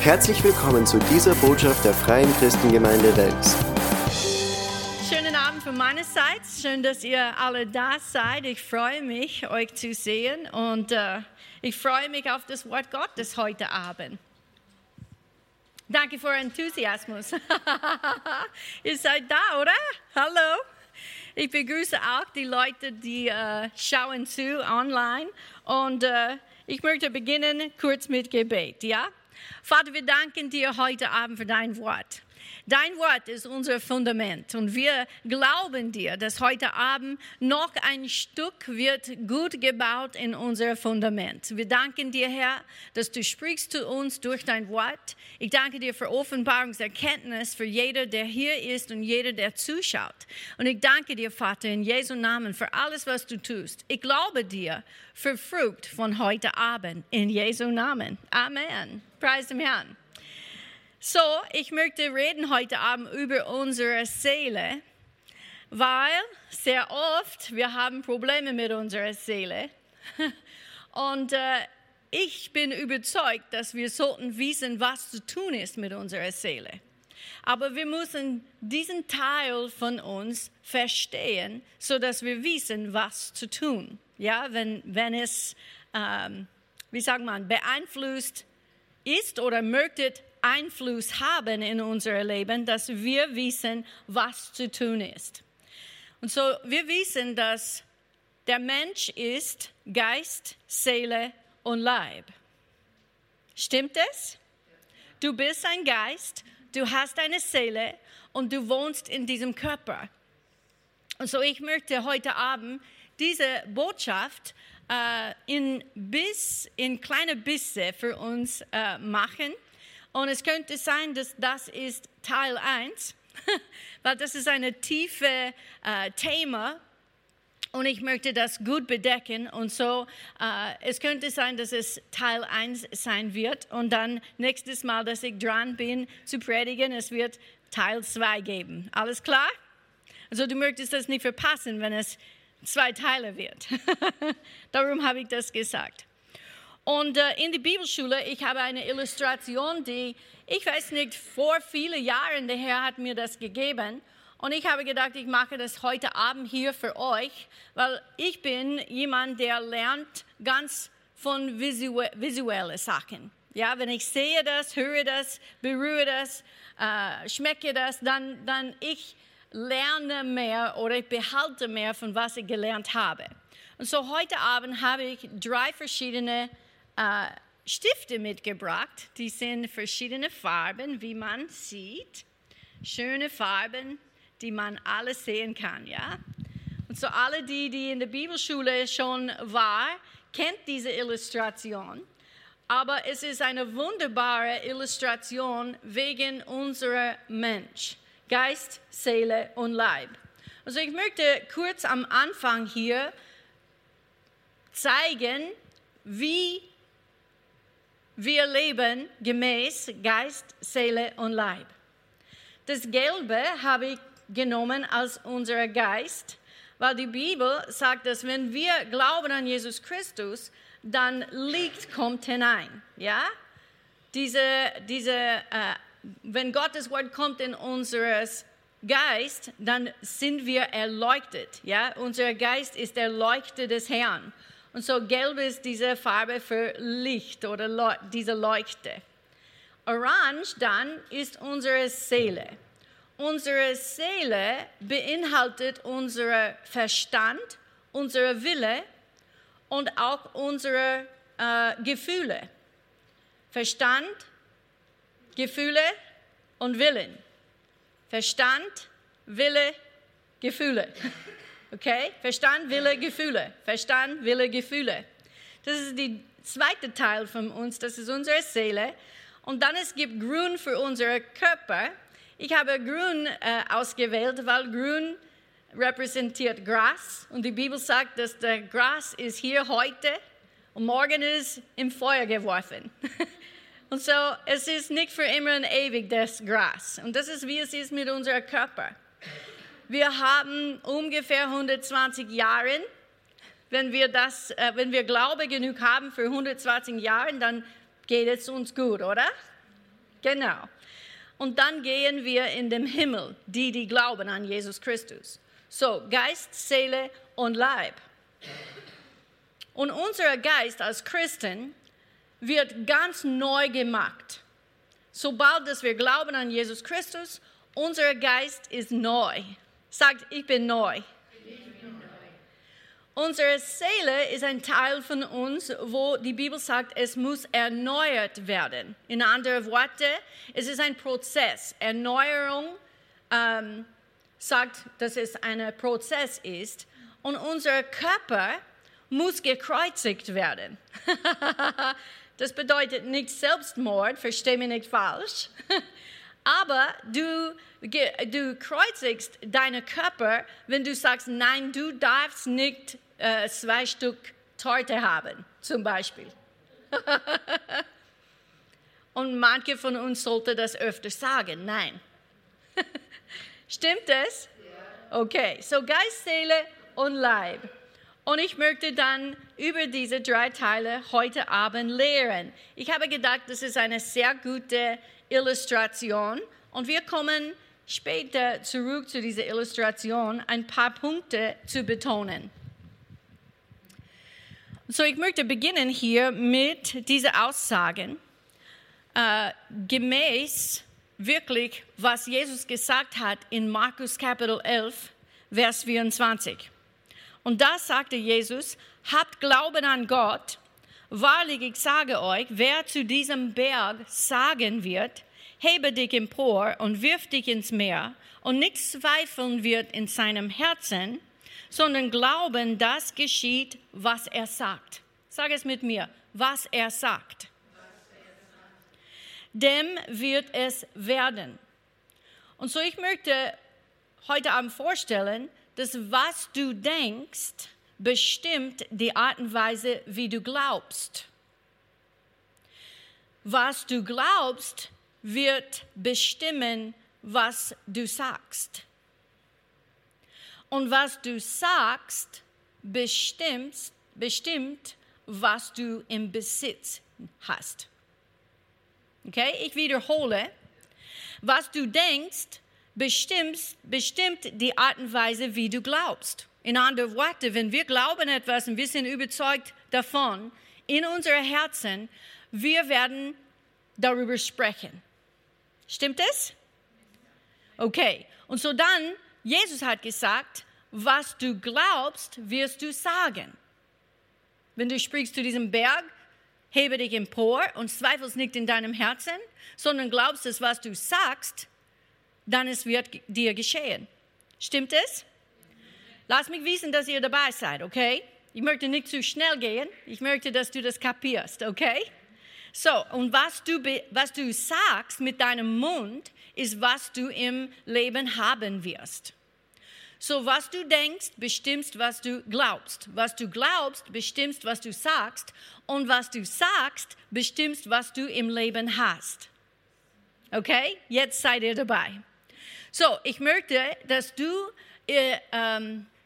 Herzlich willkommen zu dieser Botschaft der Freien Christengemeinde Wels. Schönen Abend von meiner Seite. Schön, dass ihr alle da seid. Ich freue mich, euch zu sehen und äh, ich freue mich auf das Wort Gottes heute Abend. Danke für Enthusiasmus. ihr seid da, oder? Hallo. Ich begrüße auch die Leute, die äh, schauen zu online und äh, ich möchte beginnen kurz mit Gebet, ja? Vater, wir danken dir heute Abend für dein Wort. Dein Wort ist unser Fundament und wir glauben dir, dass heute Abend noch ein Stück wird gut gebaut in unser Fundament. Wir danken dir, Herr, dass du sprichst zu uns durch dein Wort. Ich danke dir für Offenbarungserkenntnis für jeder, der hier ist und jeder, der zuschaut. Und ich danke dir, Vater, in Jesu Namen für alles, was du tust. Ich glaube dir für Frucht von heute Abend in Jesu Namen. Amen. Preis dem Herrn. So, ich möchte reden heute Abend über unsere Seele, weil sehr oft wir haben Probleme mit unserer Seele. Und äh, ich bin überzeugt, dass wir sollten wissen, was zu tun ist mit unserer Seele. Aber wir müssen diesen Teil von uns verstehen, so dass wir wissen, was zu tun. Ja, wenn, wenn es, ähm, wie sagt man, beeinflusst ist oder möchte Einfluss haben in unser Leben, dass wir wissen, was zu tun ist. Und so, wir wissen, dass der Mensch ist Geist, Seele und Leib. Stimmt es? Du bist ein Geist, du hast eine Seele und du wohnst in diesem Körper. Und so, ich möchte heute Abend diese Botschaft äh, in, bis, in kleine Bisse für uns äh, machen und es könnte sein, dass das ist Teil 1, weil das ist ein tiefes äh, Thema und ich möchte das gut bedecken. Und so, äh, es könnte sein, dass es Teil 1 sein wird und dann nächstes Mal, dass ich dran bin zu predigen, es wird Teil 2 geben. Alles klar? Also du möchtest das nicht verpassen, wenn es zwei Teile wird. Darum habe ich das gesagt. Und äh, in der Bibelschule, ich habe eine Illustration, die, ich weiß nicht, vor vielen Jahren, der Herr hat mir das gegeben. Und ich habe gedacht, ich mache das heute Abend hier für euch, weil ich bin jemand, der lernt ganz von visu visuellen Sachen. Ja, wenn ich sehe das, höre das, berühre das, äh, schmecke das, dann, dann ich lerne mehr oder ich behalte mehr von was ich gelernt habe. Und so heute Abend habe ich drei verschiedene äh, Stifte mitgebracht. Die sind verschiedene Farben, wie man sieht. Schöne Farben, die man alle sehen kann, ja. Und so alle die, die in der Bibelschule schon waren, kennt diese Illustration. Aber es ist eine wunderbare Illustration wegen unserer Mensch, Geist, Seele und Leib. Also ich möchte kurz am Anfang hier zeigen, wie wir leben gemäß Geist, Seele und Leib. Das Gelbe habe ich genommen als unser Geist, weil die Bibel sagt, dass wenn wir glauben an Jesus Christus, dann Licht kommt hinein. Ja? Diese, diese, äh, wenn Gottes Wort kommt in unseres Geist, dann sind wir erleuchtet. Ja? Unser Geist ist der Leuchte des Herrn. Und so gelb ist diese Farbe für Licht oder Leu diese Leuchte. Orange dann ist unsere Seele. Unsere Seele beinhaltet unseren Verstand, unsere Wille und auch unsere äh, Gefühle. Verstand, Gefühle und Willen. Verstand, Wille, Gefühle. Okay? Verstand, Wille, Gefühle. Verstand, Wille, Gefühle. Das ist der zweite Teil von uns, das ist unsere Seele. Und dann es gibt Grün für unseren Körper. Ich habe Grün äh, ausgewählt, weil Grün repräsentiert Gras. Und die Bibel sagt, dass der Gras ist hier heute und morgen ist im Feuer geworfen. und so, es ist nicht für immer und ewig das Gras. Und das ist, wie es ist mit unserem Körper. Wir haben ungefähr 120 Jahre. Wenn wir, das, äh, wenn wir Glaube genug haben für 120 Jahre, dann geht es uns gut, oder? Genau. Und dann gehen wir in den Himmel, die, die glauben an Jesus Christus. So, Geist, Seele und Leib. Und unser Geist als Christen wird ganz neu gemacht. Sobald dass wir glauben an Jesus Christus, unser Geist ist neu. Sagt, ich bin neu. Unsere Seele ist ein Teil von uns, wo die Bibel sagt, es muss erneuert werden. In anderen Worten, es ist ein Prozess. Erneuerung ähm, sagt, dass es ein Prozess ist. Und unser Körper muss gekreuzigt werden. das bedeutet nicht Selbstmord, verstehe mich nicht falsch. Aber du, du kreuzigst deinen Körper, wenn du sagst, nein, du darfst nicht äh, zwei Stück Torte haben, zum Beispiel. Und manche von uns sollten das öfter sagen, nein. Stimmt das? Okay, so Geist, Seele und Leib. Und ich möchte dann über diese drei Teile heute Abend lehren. Ich habe gedacht, das ist eine sehr gute Illustration. Und wir kommen später zurück zu dieser Illustration, ein paar Punkte zu betonen. So, ich möchte beginnen hier mit diesen Aussagen, äh, gemäß wirklich, was Jesus gesagt hat in Markus Kapitel 11, Vers 24. Und da sagte Jesus, habt Glauben an Gott. Wahrlich, ich sage euch, wer zu diesem Berg sagen wird, hebe dich empor und wirf dich ins Meer und nicht zweifeln wird in seinem Herzen, sondern glauben, dass geschieht, was er sagt. Sag es mit mir, was er sagt. Dem wird es werden. Und so ich möchte heute Abend vorstellen, dass was du denkst, bestimmt die Art und Weise, wie du glaubst. Was du glaubst, wird bestimmen, was du sagst. Und was du sagst, bestimmt, bestimmt, was du im Besitz hast. Okay, ich wiederhole. Was du denkst, bestimmt, bestimmt die Art und Weise, wie du glaubst. In anderen Worten, wenn wir glauben etwas und wir sind überzeugt davon, in unserem Herzen, wir werden darüber sprechen. Stimmt es? Okay. Und so dann Jesus hat gesagt, was du glaubst, wirst du sagen. Wenn du sprichst zu diesem Berg, hebe dich empor und zweifelst nicht in deinem Herzen, sondern glaubst es, was du sagst, dann es wird dir geschehen. Stimmt es? Lass mich wissen, dass ihr dabei seid, okay? Ich möchte nicht zu schnell gehen. Ich möchte, dass du das kapierst, okay? So, und was du, was du sagst mit deinem Mund, ist, was du im Leben haben wirst. So, was du denkst, bestimmst, was du glaubst. Was du glaubst, bestimmst, was du sagst. Und was du sagst, bestimmst, was du im Leben hast. Okay? Jetzt seid ihr dabei. So, ich möchte, dass du, äh, ähm, äh,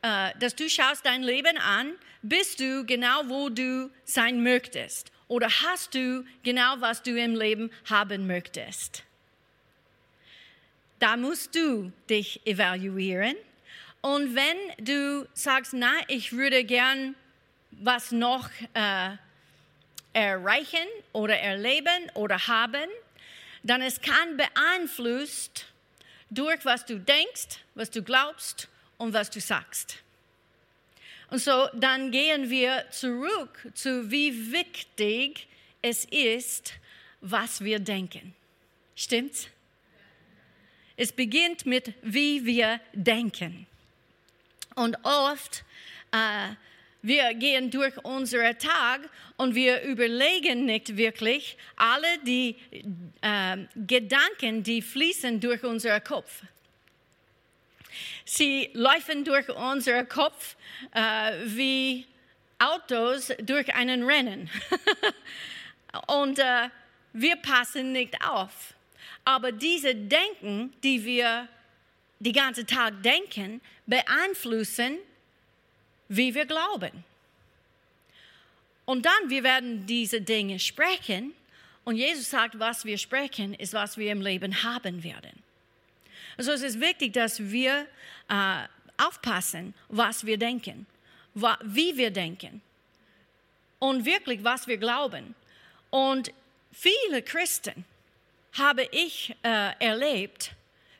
dass du schaust dein Leben an, bist du genau, wo du sein möchtest. Oder hast du genau, was du im Leben haben möchtest? Da musst du dich evaluieren. Und wenn du sagst, na, ich würde gern was noch äh, erreichen oder erleben oder haben, dann es kann beeinflusst durch was du denkst, was du glaubst und was du sagst. Und so dann gehen wir zurück zu wie wichtig es ist, was wir denken. Stimmt's? Es beginnt mit, wie wir denken. Und oft, äh, wir gehen durch unseren Tag und wir überlegen nicht wirklich alle die äh, Gedanken, die fließen durch unseren Kopf. Sie laufen durch unseren Kopf äh, wie Autos durch einen Rennen. und äh, wir passen nicht auf. Aber diese Denken, die wir den ganzen Tag denken, beeinflussen, wie wir glauben. Und dann, wir werden diese Dinge sprechen Und Jesus sagt, was wir sprechen, ist, was wir im Leben haben werden. Also es ist wichtig, dass wir äh, aufpassen, was wir denken, wie wir denken und wirklich, was wir glauben. Und viele Christen habe ich äh, erlebt,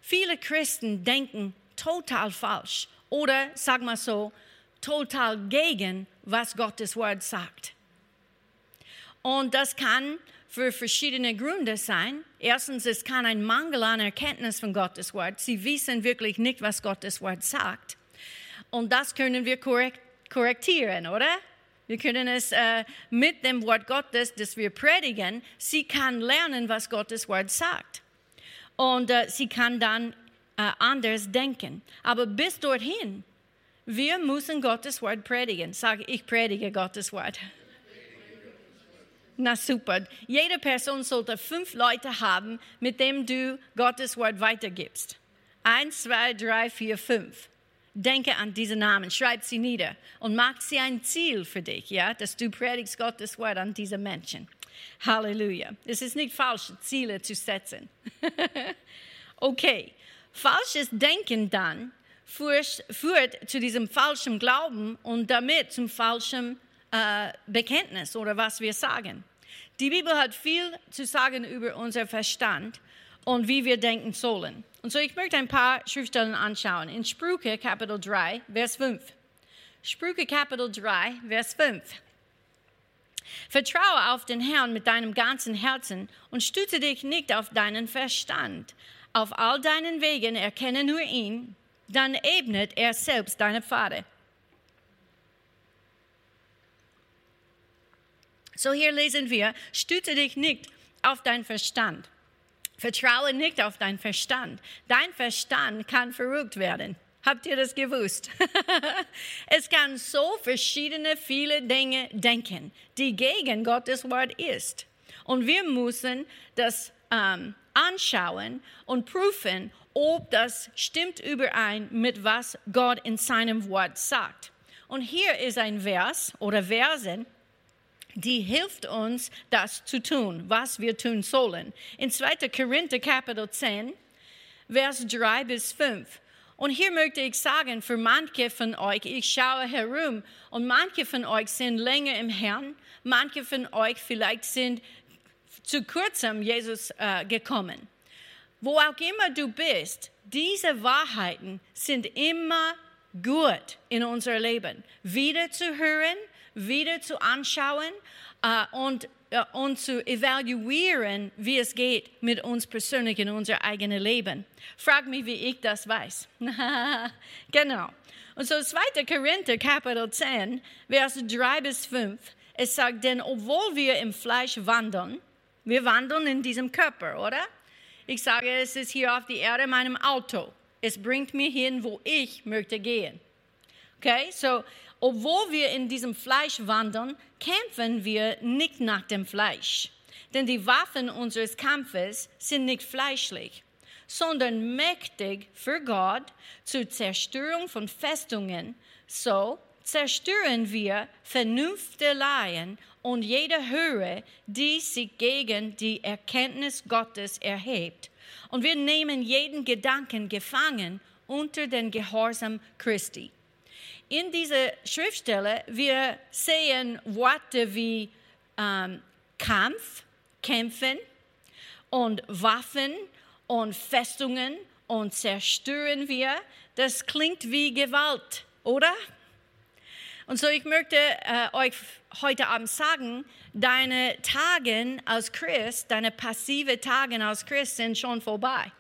viele Christen denken total falsch oder, sag mal so, total gegen, was Gottes Wort sagt. Und das kann für verschiedene Gründe sein. Erstens, es kann ein Mangel an Erkenntnis von Gottes Wort. Sie wissen wirklich nicht, was Gottes Wort sagt. Und das können wir korrektieren, oder? Wir können es äh, mit dem Wort Gottes, das wir predigen, sie kann lernen, was Gottes Wort sagt. Und äh, sie kann dann äh, anders denken. Aber bis dorthin, wir müssen Gottes Wort predigen. Sag, ich predige Gottes Wort. Na super. Jede Person sollte fünf Leute haben, mit denen du Gottes Wort weitergibst. Eins, zwei, drei, vier, fünf. Denke an diese Namen, schreib sie nieder und mach sie ein Ziel für dich, ja, dass du predigst Gottes Wort an diese Menschen. Halleluja. Es ist nicht falsch, Ziele zu setzen. okay, falsches Denken dann führt, zu diesem falschen Glauben und damit zum falschen äh, Bekenntnis oder was wir sagen. Die Bibel hat viel zu sagen über unser Verstand und wie wir denken sollen. Und so ich möchte ein paar Schriftstellen anschauen. In Sprüche Kapitel 3, Vers 5. Sprüche Kapitel 3, Vers 5. Vertraue auf den Herrn mit deinem ganzen Herzen und stütze dich nicht auf deinen Verstand. Auf all deinen Wegen erkenne nur ihn, dann ebnet er selbst deine Pfade. So hier lesen wir, stütze dich nicht auf deinen Verstand. Vertraue nicht auf deinen Verstand. Dein Verstand kann verrückt werden. Habt ihr das gewusst? es kann so verschiedene, viele Dinge denken, die gegen Gottes Wort ist. Und wir müssen das ähm, anschauen und prüfen, ob das stimmt überein mit was Gott in seinem Wort sagt. Und hier ist ein Vers oder Versen, die hilft uns, das zu tun, was wir tun sollen. In 2. Korinther Kapitel 10, Vers 3 bis 5. Und hier möchte ich sagen, für manche von euch, ich schaue herum und manche von euch sind länger im Herrn, manche von euch vielleicht sind zu kurzem Jesus äh, gekommen. Wo auch immer du bist, diese Wahrheiten sind immer gut in unser Leben. Wieder zu hören, wieder zu anschauen äh, und, äh, und zu evaluieren, wie es geht mit uns persönlich in unser eigenes Leben. Frag mich, wie ich das weiß. genau. Und so 2. Korinther Kapitel 10, Vers 3 bis 5, es sagt, denn obwohl wir im Fleisch wandern, wir wandern in diesem Körper, oder? Ich sage, es ist hier auf die Erde meinem Auto. Es bringt mich hin, wo ich möchte gehen. Okay, so obwohl wir in diesem Fleisch wandern, kämpfen wir nicht nach dem Fleisch. Denn die Waffen unseres Kampfes sind nicht fleischlich, sondern mächtig für Gott zur Zerstörung von Festungen. So zerstören wir Vernunfteleien und jede Höhe, die sich gegen die Erkenntnis Gottes erhebt. Und wir nehmen jeden Gedanken gefangen unter den Gehorsam Christi in dieser Schriftstelle, wir sehen Worte wie ähm, Kampf, Kämpfen und Waffen und Festungen und zerstören wir. Das klingt wie Gewalt, oder? Und so ich möchte äh, euch heute Abend sagen, deine Tage als Christ, deine passive Tage als Christ sind schon vorbei.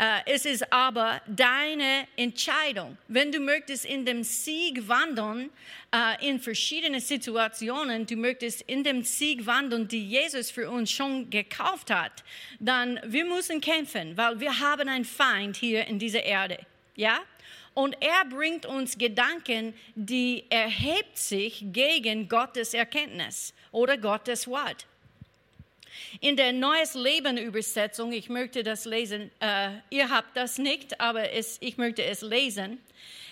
Uh, es ist aber deine Entscheidung. Wenn du möchtest in dem Sieg wandeln, uh, in verschiedenen Situationen, du möchtest in dem Sieg wandeln, die Jesus für uns schon gekauft hat, dann wir müssen kämpfen, weil wir haben einen Feind hier in dieser Erde. Ja? Und er bringt uns Gedanken, die erhebt sich gegen Gottes Erkenntnis oder Gottes Wort. In der Neues Leben Übersetzung, ich möchte das lesen, äh, ihr habt das nicht, aber es, ich möchte es lesen.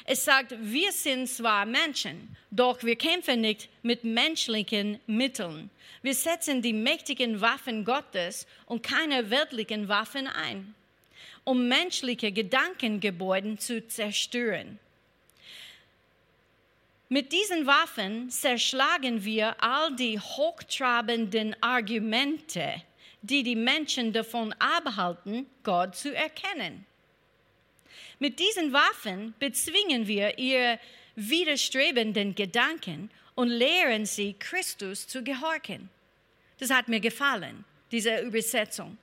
Es sagt, wir sind zwar Menschen, doch wir kämpfen nicht mit menschlichen Mitteln. Wir setzen die mächtigen Waffen Gottes und keine weltlichen Waffen ein, um menschliche Gedankengebäude zu zerstören. Mit diesen Waffen zerschlagen wir all die hochtrabenden Argumente, die die Menschen davon abhalten, Gott zu erkennen. Mit diesen Waffen bezwingen wir ihre widerstrebenden Gedanken und lehren sie, Christus zu gehorchen. Das hat mir gefallen, diese Übersetzung,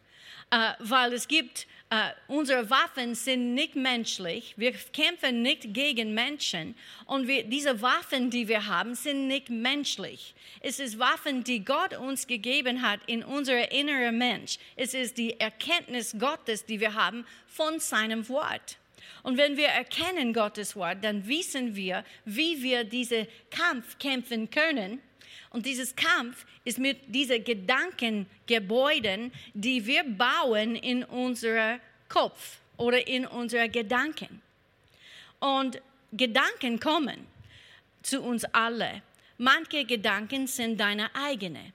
äh, weil es gibt Uh, unsere Waffen sind nicht menschlich. Wir kämpfen nicht gegen Menschen. Und wir, diese Waffen, die wir haben, sind nicht menschlich. Es ist Waffen, die Gott uns gegeben hat in unser innerer Mensch. Es ist die Erkenntnis Gottes, die wir haben von seinem Wort. Und wenn wir erkennen Gottes Wort, dann wissen wir, wie wir diesen Kampf kämpfen können und dieses Kampf ist mit diesen Gedankengebäuden, die wir bauen in unserem Kopf oder in unseren Gedanken. Und Gedanken kommen zu uns alle. Manche Gedanken sind deine eigene.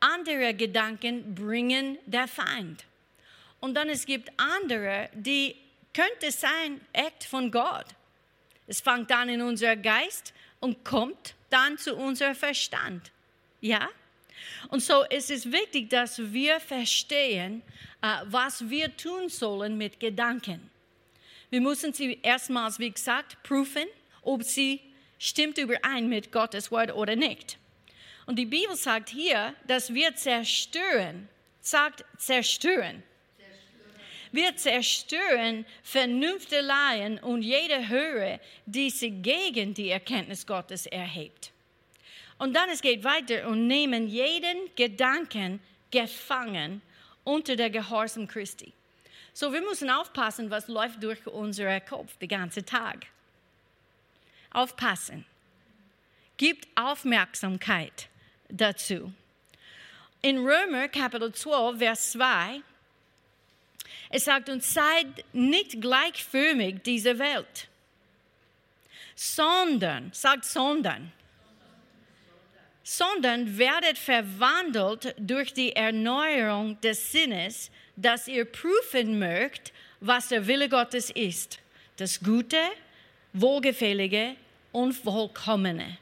Andere Gedanken bringen der Feind. Und dann es gibt andere, die könnte sein echt von Gott. Es fängt an in unser Geist und kommt dann zu unserem Verstand. Ja? Und so ist es wichtig, dass wir verstehen, äh, was wir tun sollen mit Gedanken. Wir müssen sie erstmals, wie gesagt, prüfen, ob sie stimmt überein mit Gottes Wort oder nicht. Und die Bibel sagt hier, dass wir zerstören, sagt zerstören. Wir zerstören Vernünfteleien und jede Höhe, die sich gegen die Erkenntnis Gottes erhebt. Und dann es geht weiter und nehmen jeden Gedanken gefangen unter der Gehorsam Christi. So, wir müssen aufpassen, was läuft durch unseren Kopf den ganzen Tag. Aufpassen. Gibt Aufmerksamkeit dazu. In Römer Kapitel 12, Vers 2 es sagt uns, seid nicht gleichförmig dieser Welt, sondern, sagt sondern, sondern werdet verwandelt durch die Erneuerung des Sinnes, dass ihr prüfen mögt, was der Wille Gottes ist, das Gute, Wohlgefällige und Vollkommene.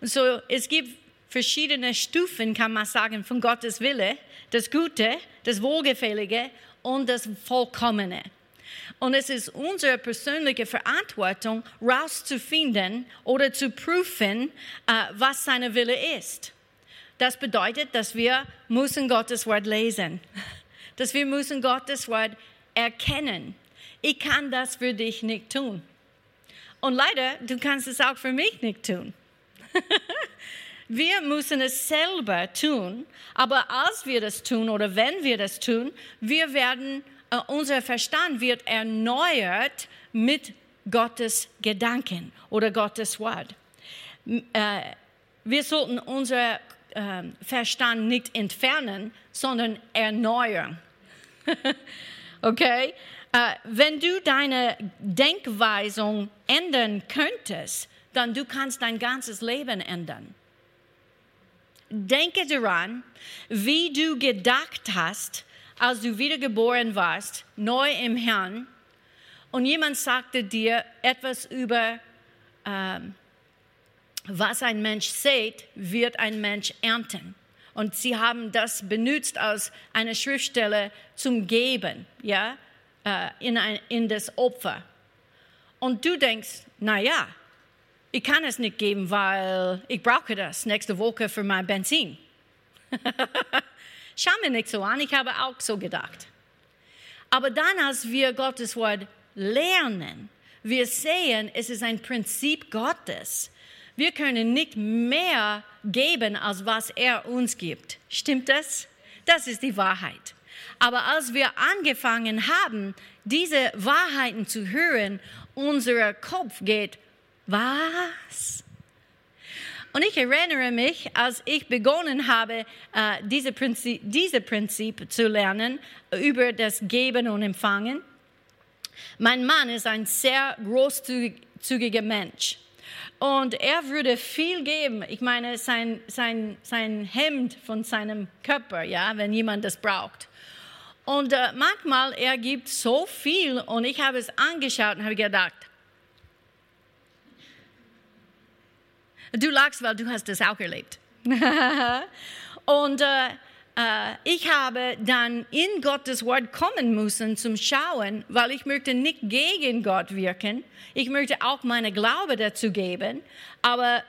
Und so, es gibt verschiedene Stufen, kann man sagen, von Gottes Wille, das Gute, das Wohlgefällige und das Vollkommene. Und es ist unsere persönliche Verantwortung, herauszufinden oder zu prüfen, uh, was seine Wille ist. Das bedeutet, dass wir müssen Gottes Wort lesen, dass wir müssen Gottes Wort erkennen. Ich kann das für dich nicht tun. Und leider, du kannst es auch für mich nicht tun. Wir müssen es selber tun, aber als wir das tun oder wenn wir das tun, wir werden, äh, unser Verstand wird erneuert mit Gottes Gedanken oder Gottes Wort. Äh, wir sollten unser äh, Verstand nicht entfernen, sondern erneuern. okay? Äh, wenn du deine Denkweisung ändern könntest, dann du kannst dein ganzes Leben ändern. Denke daran, wie du gedacht hast, als du wiedergeboren warst, neu im Herrn, und jemand sagte dir etwas über, ähm, was ein Mensch sät, wird ein Mensch ernten. Und sie haben das benutzt als eine Schriftstelle zum Geben, ja, äh, in, ein, in das Opfer. Und du denkst, na ja, ich kann es nicht geben, weil ich brauche das nächste Woche für mein Benzin. Schau mir nicht so an, ich habe auch so gedacht. Aber dann, als wir Gottes Wort lernen, wir sehen, es ist ein Prinzip Gottes. Wir können nicht mehr geben, als was er uns gibt. Stimmt das? Das ist die Wahrheit. Aber als wir angefangen haben, diese Wahrheiten zu hören, unser Kopf geht was? Und ich erinnere mich, als ich begonnen habe, äh, diese, Prinzip, diese Prinzip zu lernen über das Geben und Empfangen, Mein Mann ist ein sehr großzügiger Mensch. Und er würde viel geben. Ich meine, sein, sein, sein Hemd von seinem Körper, ja, wenn jemand das braucht. Und äh, manchmal, er gibt so viel und ich habe es angeschaut und habe gedacht, du lachst, weil du hast das auch erlebt. und äh, äh, ich habe dann in Gottes Wort kommen müssen zum Schauen, weil ich möchte nicht gegen Gott wirken. Ich möchte auch meine Glaube dazu geben, aber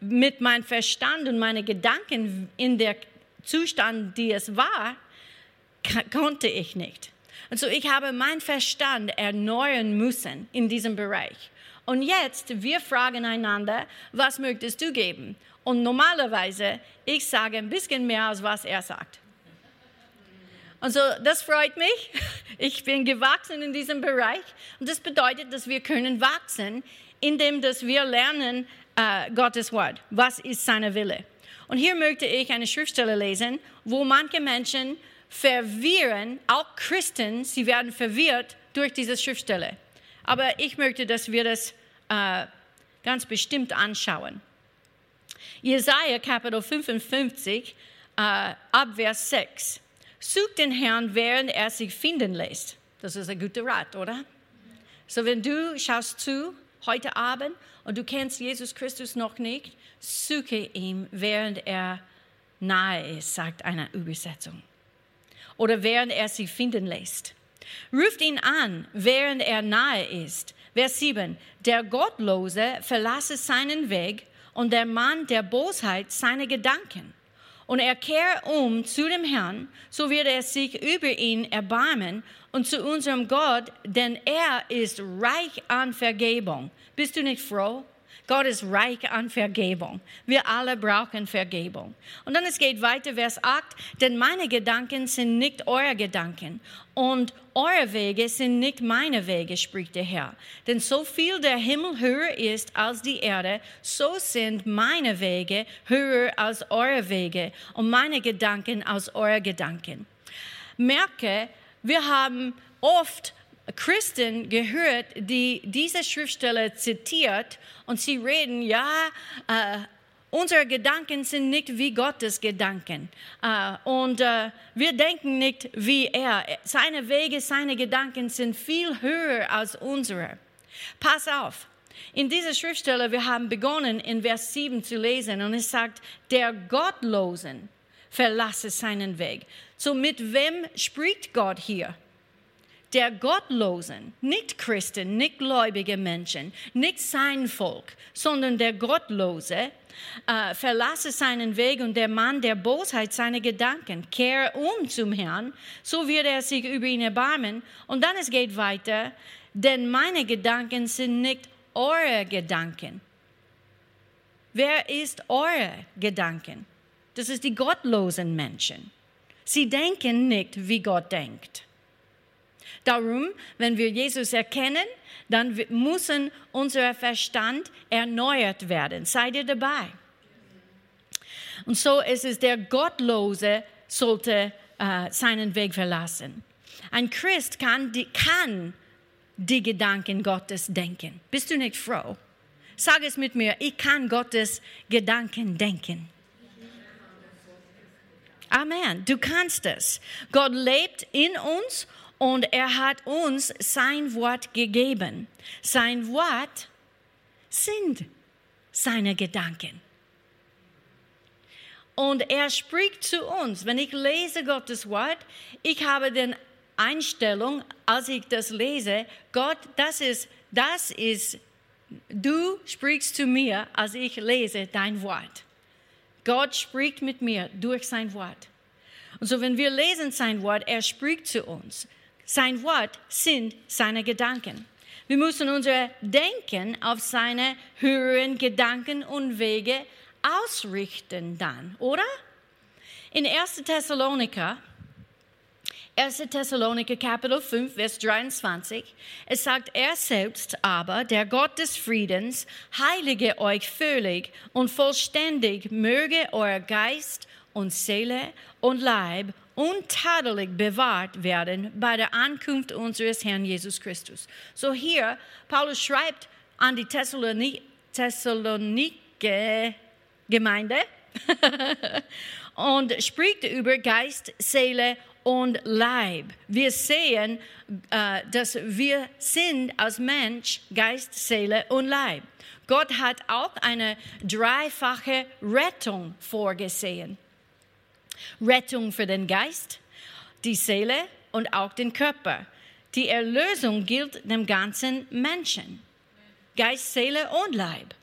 mit meinem Verstand und meinen Gedanken in der Zustand, die es war, konnte ich nicht. Und so ich habe meinen Verstand erneuern müssen in diesem Bereich. Und jetzt, wir fragen einander, was möchtest du geben? Und normalerweise, ich sage ein bisschen mehr, als was er sagt. Und so, das freut mich. Ich bin gewachsen in diesem Bereich. Und das bedeutet, dass wir können wachsen, indem dass wir lernen äh, Gottes Wort. Was ist seine Wille? Und hier möchte ich eine Schriftstelle lesen, wo manche Menschen verwirren, auch Christen, sie werden verwirrt durch diese Schriftstelle. Aber ich möchte, dass wir das äh, ganz bestimmt anschauen. Jesaja Kapitel 55, äh, ab Vers 6. Such den Herrn, während er sich finden lässt. Das ist ein guter Rat, oder? So, wenn du schaust zu heute Abend und du kennst Jesus Christus noch nicht, suche ihn, während er nahe ist, sagt eine Übersetzung oder während er sich finden lässt. Ruft ihn an, während er nahe ist. Vers 7. Der Gottlose verlasse seinen Weg und der Mann der Bosheit seine Gedanken. Und er kehrt um zu dem Herrn, so wird er sich über ihn erbarmen und zu unserem Gott, denn er ist reich an Vergebung. Bist du nicht froh? Gott ist reich an Vergebung. Wir alle brauchen Vergebung. Und dann es geht weiter, Vers 8, denn meine Gedanken sind nicht eure Gedanken und eure Wege sind nicht meine Wege, spricht der Herr. Denn so viel der Himmel höher ist als die Erde, so sind meine Wege höher als eure Wege und meine Gedanken als eure Gedanken. Merke, wir haben oft Christen gehört, die diese Schriftstelle zitiert und sie reden, ja, äh, unsere Gedanken sind nicht wie Gottes Gedanken. Äh, und äh, wir denken nicht wie er. Seine Wege, seine Gedanken sind viel höher als unsere. Pass auf. In dieser Schriftstelle, wir haben begonnen in Vers 7 zu lesen und es sagt, der Gottlosen verlasse seinen Weg. So mit wem spricht Gott hier? Der Gottlosen, nicht Christen, nicht gläubige Menschen, nicht sein Volk, sondern der Gottlose, äh, verlasse seinen Weg und der Mann der Bosheit seine Gedanken, kehre um zum Herrn, so wird er sich über ihn erbarmen. Und dann es geht weiter, denn meine Gedanken sind nicht eure Gedanken. Wer ist eure Gedanken? Das ist die gottlosen Menschen. Sie denken nicht, wie Gott denkt. Darum, wenn wir Jesus erkennen, dann muss unser Verstand erneuert werden. Seid ihr dabei? Und so ist es, der Gottlose sollte äh, seinen Weg verlassen. Ein Christ kann die, kann die Gedanken Gottes denken. Bist du nicht froh? Sag es mit mir, ich kann Gottes Gedanken denken. Amen. Du kannst es. Gott lebt in uns und er hat uns sein Wort gegeben. Sein Wort sind seine Gedanken. Und er spricht zu uns. Wenn ich lese Gottes Wort, ich habe den Einstellung, als ich das lese, Gott, das ist, das ist, du sprichst zu mir, als ich lese dein Wort. Gott spricht mit mir durch sein Wort. Und so, wenn wir lesen sein Wort, er spricht zu uns. Sein Wort sind seine Gedanken. Wir müssen unser Denken auf seine höheren Gedanken und Wege ausrichten dann, oder? In 1. Thessaloniker, 1. Thessaloniker Kapitel 5, Vers 23, es sagt, er selbst aber, der Gott des Friedens, heilige euch völlig und vollständig, möge euer Geist und Seele und Leib untadelig bewahrt werden bei der Ankunft unseres Herrn Jesus Christus. So hier, Paulus schreibt an die Thessalonike Gemeinde und spricht über Geist, Seele und Leib. Wir sehen, äh, dass wir sind als Mensch Geist, Seele und Leib. Gott hat auch eine dreifache Rettung vorgesehen. Rettung für den Geist, die Seele und auch den Körper. Die Erlösung gilt dem ganzen Menschen. Geist, Seele und Leib.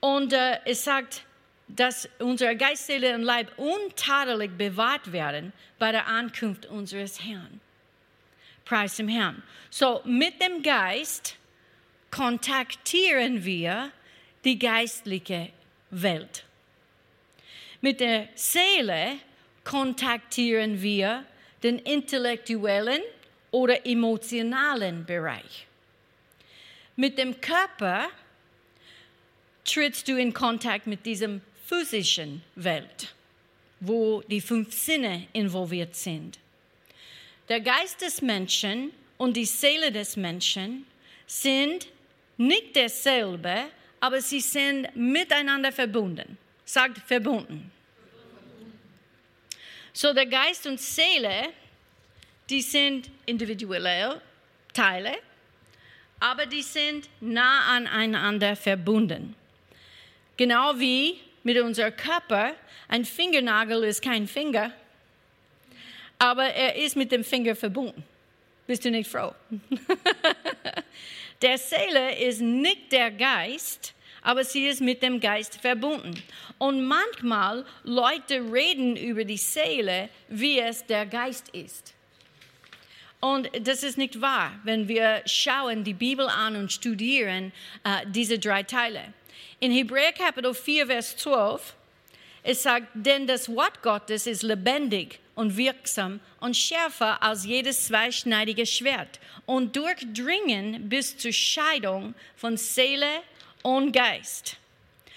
Und äh, es sagt, dass unsere Geist, Seele und Leib untadelig bewahrt werden bei der Ankunft unseres Herrn. Preis dem Herrn. So, mit dem Geist kontaktieren wir die geistliche Welt. Mit der Seele kontaktieren wir den intellektuellen oder emotionalen Bereich. Mit dem Körper trittst du in Kontakt mit diesem physischen Welt, wo die fünf Sinne involviert sind. Der Geist des Menschen und die Seele des Menschen sind nicht dasselbe, aber sie sind miteinander verbunden. Sagt verbunden. So der Geist und Seele, die sind individuelle Teile, aber die sind nah aneinander verbunden. Genau wie mit unserem Körper, ein Fingernagel ist kein Finger, aber er ist mit dem Finger verbunden. Bist du nicht froh? der Seele ist nicht der Geist, aber sie ist mit dem Geist verbunden. Und manchmal Leute reden über die Seele, wie es der Geist ist. Und das ist nicht wahr, wenn wir schauen die Bibel an und studieren äh, diese drei Teile. In Hebräer Kapitel 4, Vers 12, es sagt, denn das Wort Gottes ist lebendig und wirksam und schärfer als jedes zweischneidige Schwert und durchdringen bis zur Scheidung von Seele und Geist,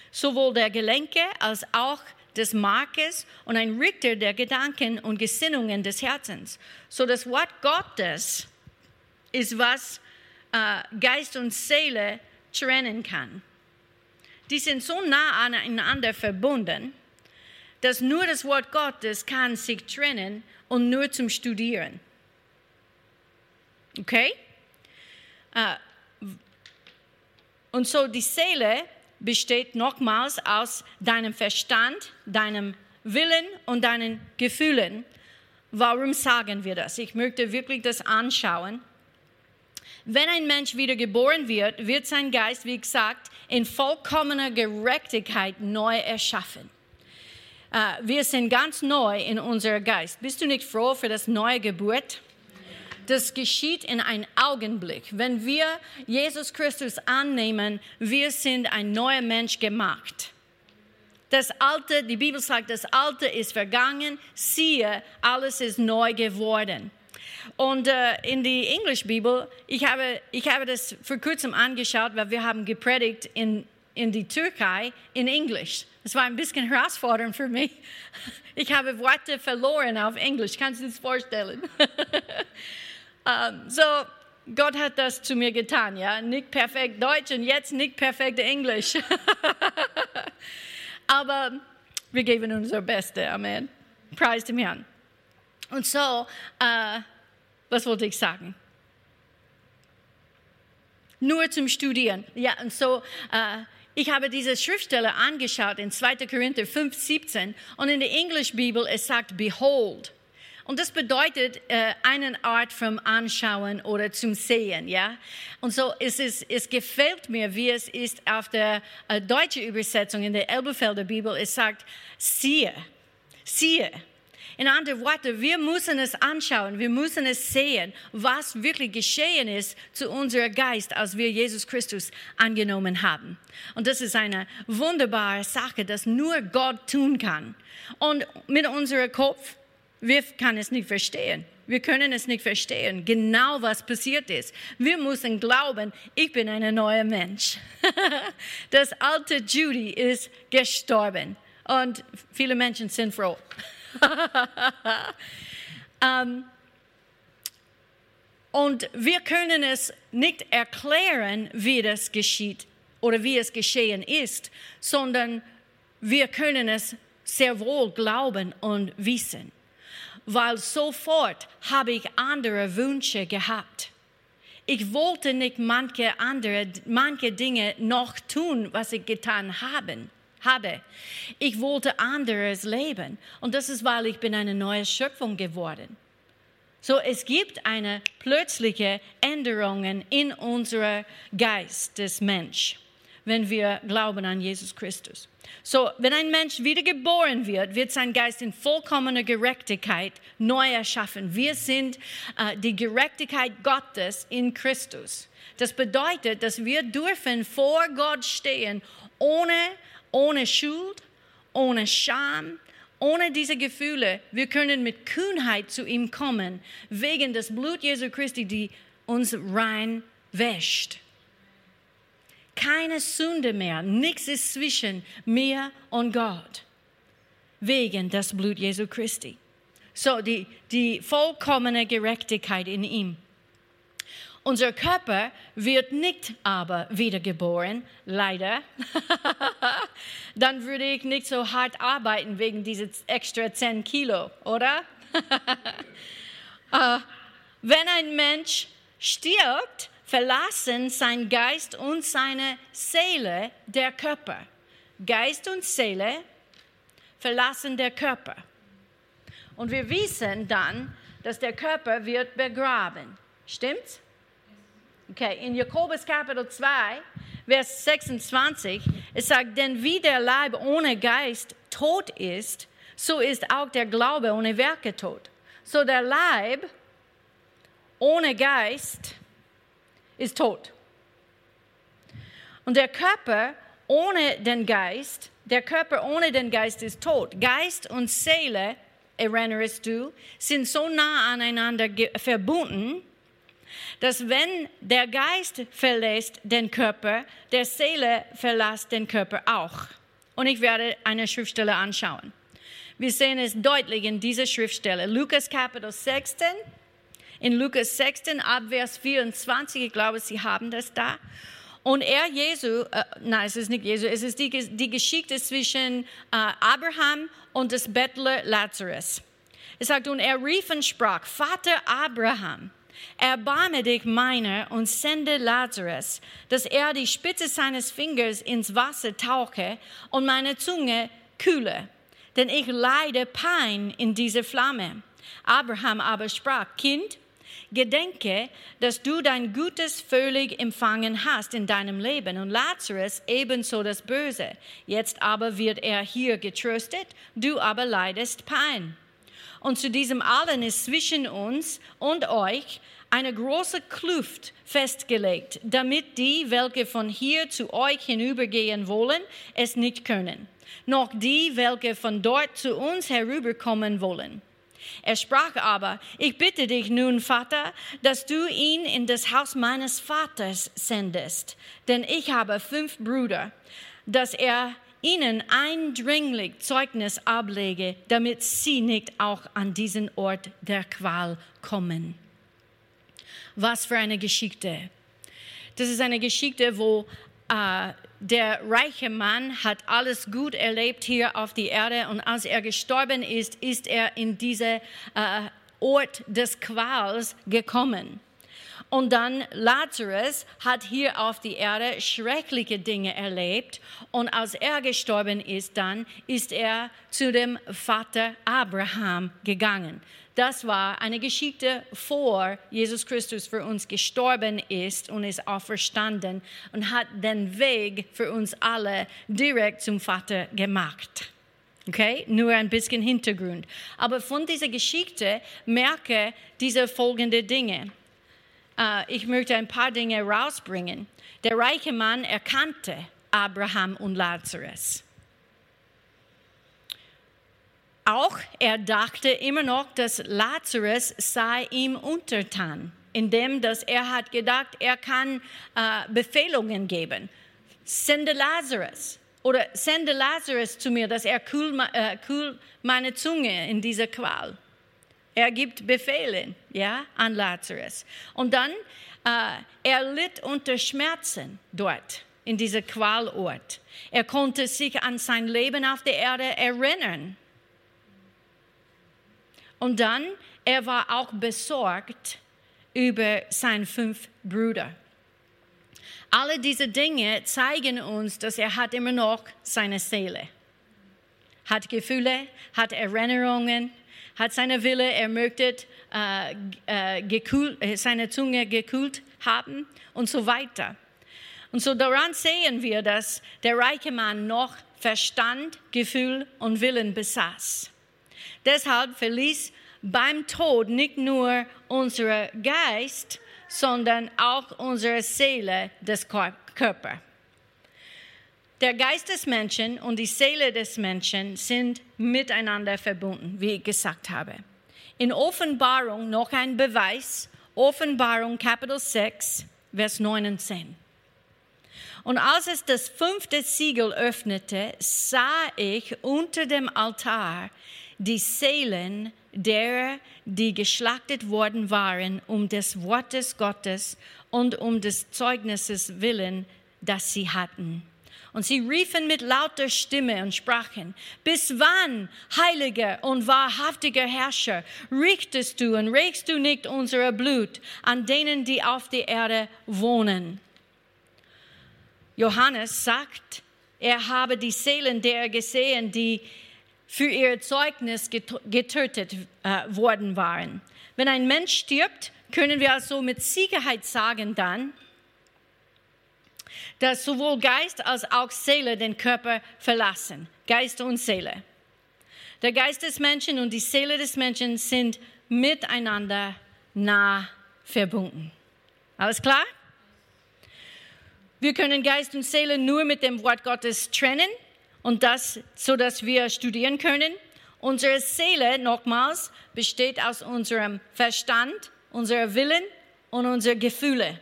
sowohl der Gelenke als auch des Markes und ein Richter der Gedanken und Gesinnungen des Herzens. So das Wort Gottes ist, was äh, Geist und Seele trennen kann. Die sind so nah aneinander verbunden, dass nur das Wort Gottes kann sich trennen und nur zum Studieren. Okay? Uh, und so die Seele besteht nochmals aus deinem Verstand, deinem Willen und deinen Gefühlen. Warum sagen wir das? Ich möchte wirklich das anschauen. Wenn ein Mensch wieder geboren wird, wird sein Geist, wie gesagt, in vollkommener Gerechtigkeit neu erschaffen. Uh, wir sind ganz neu in unserem Geist. Bist du nicht froh für das neue Geburt? Das geschieht in einem Augenblick. Wenn wir Jesus Christus annehmen, wir sind ein neuer Mensch gemacht. Das Alte, die Bibel sagt, das Alte ist vergangen, siehe, alles ist neu geworden. Und äh, in die Englisch-Bibel, ich habe, ich habe das vor kurzem angeschaut, weil wir haben gepredigt in, in die Türkei in Englisch. Das war ein bisschen herausfordernd für mich. Ich habe Worte verloren auf Englisch, kannst du dir das vorstellen? um, so, Gott hat das zu mir getan, ja. Nicht perfekt Deutsch und jetzt nicht perfekt Englisch. Aber wir geben unser Bestes, Amen. Preis dem Herrn. Und so, uh, was wollte ich sagen? Nur zum Studieren. Ja, und so, uh, ich habe diese Schriftstelle angeschaut in 2. Korinther 5, 17 und in der Englisch-Bibel es sagt Behold. Und das bedeutet äh, eine Art vom Anschauen oder zum Sehen, ja. Und so ist es, es gefällt mir, wie es ist auf der äh, deutschen Übersetzung in der Elbefelder Bibel. Es sagt, siehe, siehe. In anderen Worten, wir müssen es anschauen, wir müssen es sehen, was wirklich geschehen ist zu unserem Geist, als wir Jesus Christus angenommen haben. Und das ist eine wunderbare Sache, dass nur Gott tun kann. Und mit unserem Kopf, wir können es nicht verstehen. Wir können es nicht verstehen, genau was passiert ist. Wir müssen glauben, ich bin ein neuer Mensch. Das alte Judy ist gestorben und viele Menschen sind froh. ähm, und wir können es nicht erklären, wie das geschieht oder wie es geschehen ist, sondern wir können es sehr wohl glauben und wissen, weil sofort habe ich andere Wünsche gehabt. Ich wollte nicht manche andere, manche Dinge noch tun, was ich getan haben, habe. Ich wollte anderes leben. Und das ist, weil ich bin eine neue Schöpfung geworden. So, es gibt eine plötzliche Änderung in unserem Geist des Menschen wenn wir glauben an Jesus Christus. So, wenn ein Mensch wiedergeboren wird, wird sein Geist in vollkommener Gerechtigkeit neu erschaffen. Wir sind äh, die Gerechtigkeit Gottes in Christus. Das bedeutet, dass wir dürfen vor Gott stehen ohne, ohne Schuld, ohne Scham, ohne diese Gefühle. Wir können mit Kühnheit zu ihm kommen, wegen des Blut Jesu Christi, die uns rein wäscht keine Sünde mehr, nichts ist zwischen mir und Gott, wegen des Blut Jesu Christi. So, die, die vollkommene Gerechtigkeit in ihm. Unser Körper wird nicht aber wiedergeboren, leider. Dann würde ich nicht so hart arbeiten wegen dieser extra 10 Kilo, oder? uh, wenn ein Mensch stirbt, verlassen sein Geist und seine Seele der Körper. Geist und Seele verlassen der Körper. Und wir wissen dann, dass der Körper wird begraben. Stimmt's? Okay, in Jakobus Kapitel 2, Vers 26, es sagt, denn wie der Leib ohne Geist tot ist, so ist auch der Glaube ohne Werke tot. So der Leib ohne Geist ist tot. Und der Körper ohne den Geist, der Körper ohne den Geist ist tot. Geist und Seele, erinnerst du, sind so nah aneinander verbunden, dass wenn der Geist verlässt den Körper, der Seele verlässt den Körper auch. Und ich werde eine Schriftstelle anschauen. Wir sehen es deutlich in dieser Schriftstelle. Lukas Kapitel 16, in Lukas 16 ab Vers 24, ich glaube, Sie haben das da. Und er, Jesu, äh, nein, es ist nicht Jesu, es ist die, die Geschichte zwischen äh, Abraham und des Bettler Lazarus. Er sagt, und er rief und sprach, Vater Abraham, erbarme dich meiner und sende Lazarus, dass er die Spitze seines Fingers ins Wasser tauche und meine Zunge kühle, denn ich leide Pein in dieser Flamme. Abraham aber sprach, Kind, Gedenke, dass du dein Gutes völlig empfangen hast in deinem Leben und Lazarus ebenso das Böse. Jetzt aber wird er hier getröstet, du aber leidest Pein. Und zu diesem allen ist zwischen uns und euch eine große Kluft festgelegt, damit die, welche von hier zu euch hinübergehen wollen, es nicht können, noch die, welche von dort zu uns herüberkommen wollen. Er sprach aber, ich bitte dich nun, Vater, dass du ihn in das Haus meines Vaters sendest, denn ich habe fünf Brüder, dass er ihnen eindringlich Zeugnis ablege, damit sie nicht auch an diesen Ort der Qual kommen. Was für eine Geschichte. Das ist eine Geschichte, wo äh, der reiche Mann hat alles gut erlebt hier auf der Erde und als er gestorben ist, ist er in diesen äh, Ort des Quals gekommen. Und dann Lazarus hat hier auf der Erde schreckliche Dinge erlebt. Und als er gestorben ist, dann ist er zu dem Vater Abraham gegangen. Das war eine Geschichte vor Jesus Christus für uns gestorben ist und ist auferstanden und hat den Weg für uns alle direkt zum Vater gemacht. Okay, nur ein bisschen Hintergrund. Aber von dieser Geschichte merke diese folgenden Dinge. Uh, ich möchte ein paar Dinge rausbringen. Der reiche Mann erkannte Abraham und Lazarus. Auch er dachte immer noch, dass Lazarus sei ihm untertan, indem dass er hat gedacht, er kann äh, Befehlungen geben. Sende Lazarus, Oder sende Lazarus zu mir, dass er kühl, äh, kühl meine Zunge in dieser Qual. Er gibt Befehle ja, an Lazarus. Und dann, äh, er litt unter Schmerzen dort in dieser Qualort. Er konnte sich an sein Leben auf der Erde erinnern. Und dann, er war auch besorgt über seine fünf Brüder. Alle diese Dinge zeigen uns, dass er hat immer noch seine Seele. Hat Gefühle, hat Erinnerungen, hat seine Wille, er möchte äh, äh, äh, seine Zunge gekühlt haben und so weiter. Und so daran sehen wir, dass der reiche Mann noch Verstand, Gefühl und Willen besaß. Deshalb verließ beim Tod nicht nur unser Geist, sondern auch unsere Seele des Körpers. Der Geist des Menschen und die Seele des Menschen sind miteinander verbunden, wie ich gesagt habe. In Offenbarung noch ein Beweis, Offenbarung Kapitel 6, Vers 9 und 10. Und als es das fünfte Siegel öffnete, sah ich unter dem Altar die Seelen derer, die geschlachtet worden waren, um des Wortes Gottes und um des Zeugnisses willen, das sie hatten. Und sie riefen mit lauter Stimme und sprachen, bis wann, heiliger und wahrhaftiger Herrscher, richtest du und regst du nicht unser Blut an denen, die auf der Erde wohnen? Johannes sagt, er habe die Seelen derer gesehen, die für ihr Zeugnis getötet äh, worden waren. Wenn ein Mensch stirbt, können wir also mit Sicherheit sagen dann, dass sowohl Geist als auch Seele den Körper verlassen. Geist und Seele. Der Geist des Menschen und die Seele des Menschen sind miteinander nah verbunden. Alles klar? Wir können Geist und Seele nur mit dem Wort Gottes trennen und das, so dass wir studieren können. Unsere Seele, nochmals, besteht aus unserem Verstand, unserem Willen und unseren Gefühlen.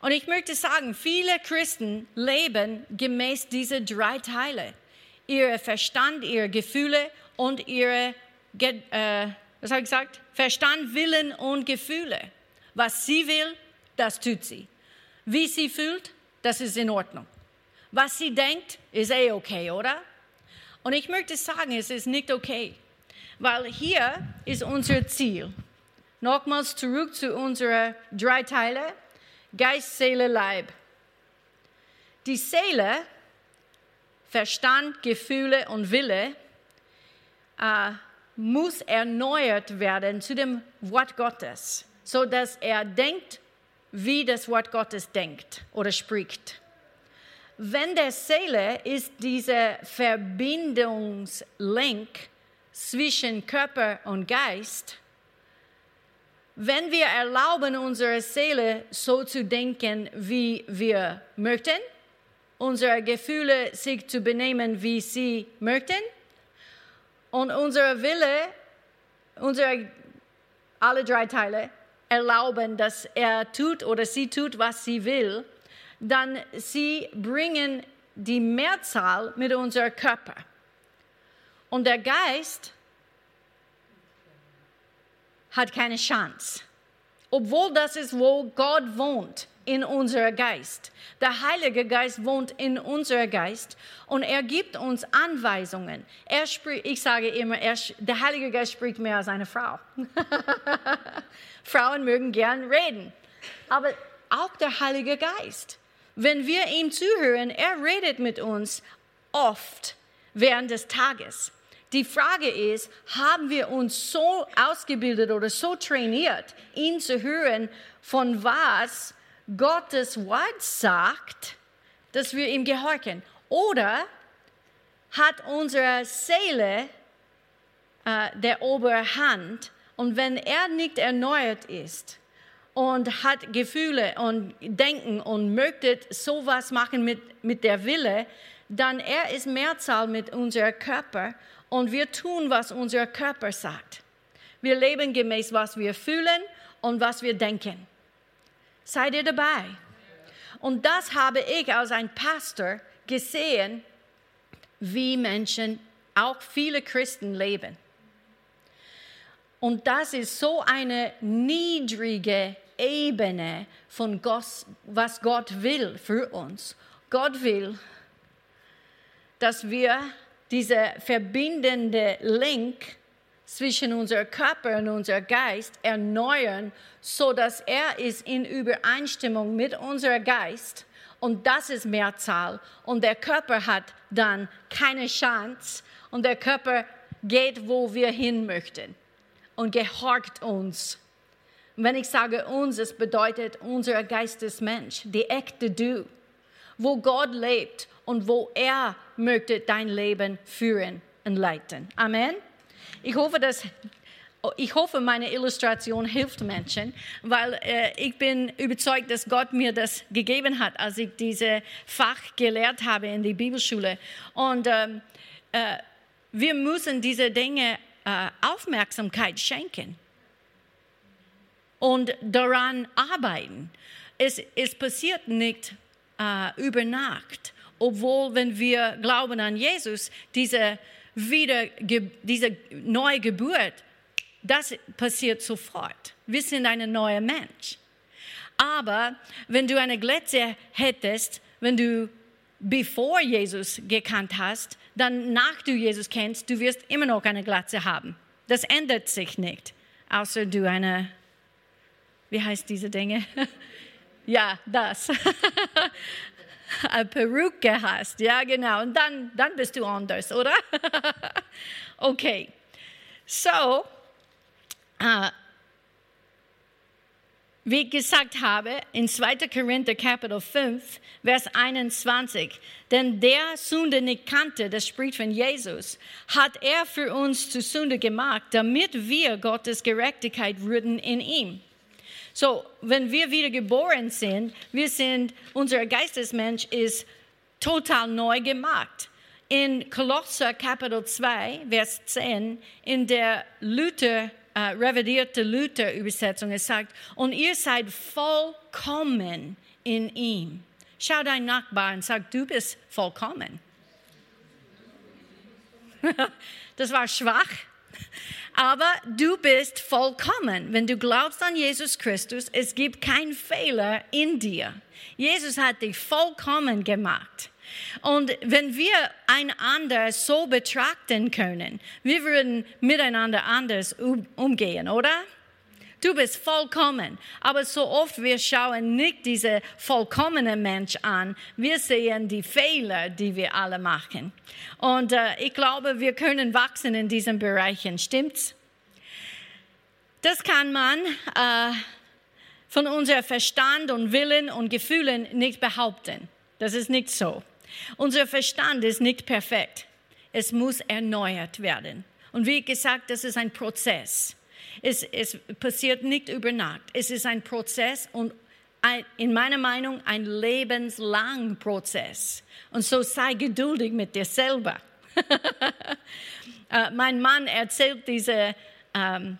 Und ich möchte sagen, viele Christen leben gemäß diese drei Teile. Ihre Verstand, ihre Gefühle und ihre, äh, was habe ich gesagt? Verstand, Willen und Gefühle. Was sie will, das tut sie. Wie sie fühlt, das ist in Ordnung. Was sie denkt, ist eh okay, oder? Und ich möchte sagen, es ist nicht okay, weil hier ist unser Ziel. Nochmals zurück zu unseren drei Teilen, Geist, Seele, Leib. Die Seele, Verstand, Gefühle und Wille äh, muss erneuert werden zu dem Wort Gottes, so dass er denkt, wie das Wort Gottes denkt oder spricht wenn der Seele ist dieser Verbindungslink zwischen Körper und Geist, wenn wir erlauben, unsere Seele so zu denken, wie wir möchten, unsere Gefühle sich zu benehmen, wie sie möchten, und unser Wille, unsere alle drei Teile erlauben, dass er tut oder sie tut, was sie will, dann sie bringen die Mehrzahl mit unserem Körper. Und der Geist hat keine Chance. Obwohl das ist, wo Gott wohnt, in unserem Geist. Der Heilige Geist wohnt in unserem Geist und er gibt uns Anweisungen. Er spricht, ich sage immer, er, der Heilige Geist spricht mehr als eine Frau. Frauen mögen gern reden, aber auch der Heilige Geist. Wenn wir ihm zuhören, er redet mit uns oft während des Tages. Die Frage ist, haben wir uns so ausgebildet oder so trainiert, ihn zu hören, von was Gottes Wort sagt, dass wir ihm gehorchen? Oder hat unsere Seele äh, der Oberhand und wenn er nicht erneuert ist, und hat Gefühle und Denken und möchte sowas machen mit, mit der Wille, dann er ist Mehrzahl mit unserem Körper und wir tun, was unser Körper sagt. Wir leben gemäß, was wir fühlen und was wir denken. Seid ihr dabei? Und das habe ich als ein Pastor gesehen, wie Menschen, auch viele Christen leben. Und das ist so eine niedrige Ebene von Gott, was Gott will für uns. Gott will, dass wir diese verbindende Link zwischen unserem Körper und unserem Geist erneuern, so dass er ist in Übereinstimmung mit unserem Geist und das ist Mehrzahl und der Körper hat dann keine Chance und der Körper geht, wo wir hin möchten und gehorcht uns. Wenn ich sage uns, es bedeutet unser Geistesmensch, die echte Du, wo Gott lebt und wo er möchte dein Leben führen und leiten. Amen. Ich hoffe, dass ich hoffe, meine Illustration hilft Menschen, weil äh, ich bin überzeugt, dass Gott mir das gegeben hat, als ich diese Fach gelehrt habe in der Bibelschule. Und ähm, äh, wir müssen diese Dinge äh, Aufmerksamkeit schenken und daran arbeiten. Es, es passiert nicht äh, über Nacht, obwohl, wenn wir glauben an Jesus, diese, Wieder, diese Neugeburt, das passiert sofort. Wir sind ein neuer Mensch. Aber wenn du eine Glätze hättest, wenn du bevor Jesus gekannt hast, dann nach du Jesus kennst, du wirst immer noch eine Glatze haben. Das ändert sich nicht, außer du eine, wie heißt diese Dinge? ja, das. eine Perücke hast, ja genau, und dann, dann bist du anders, oder? okay, so, uh, wie ich gesagt habe, in 2. Korinther Kapitel 5, Vers 21, denn der Sünde nicht kannte, das spricht von Jesus, hat er für uns zu Sünde gemacht, damit wir Gottes Gerechtigkeit würden in ihm. So, wenn wir wieder geboren sind, wir sind, unser Geistesmensch ist total neu gemacht. In Kolosser Kapitel 2, Vers 10, in der Luther äh, revidierte Luther-Übersetzung, es sagt, und ihr seid vollkommen in ihm. Schau deinen Nachbarn und sag, du bist vollkommen. das war schwach, aber du bist vollkommen. Wenn du glaubst an Jesus Christus, es gibt keinen Fehler in dir. Jesus hat dich vollkommen gemacht. Und wenn wir einander so betrachten können, wir würden miteinander anders umgehen, oder? Du bist vollkommen. Aber so oft wir schauen nicht diese vollkommene Mensch an. Wir sehen die Fehler, die wir alle machen. Und äh, ich glaube, wir können wachsen in diesen Bereichen. Stimmt's? Das kann man äh, von unserem Verstand und Willen und Gefühlen nicht behaupten. Das ist nicht so. Unser Verstand ist nicht perfekt. Es muss erneuert werden. Und wie gesagt, das ist ein Prozess. Es, es passiert nicht über Nacht. Es ist ein Prozess und ein, in meiner Meinung ein lebenslanger Prozess. Und so sei geduldig mit dir selber. uh, mein Mann erzählt diese ähm,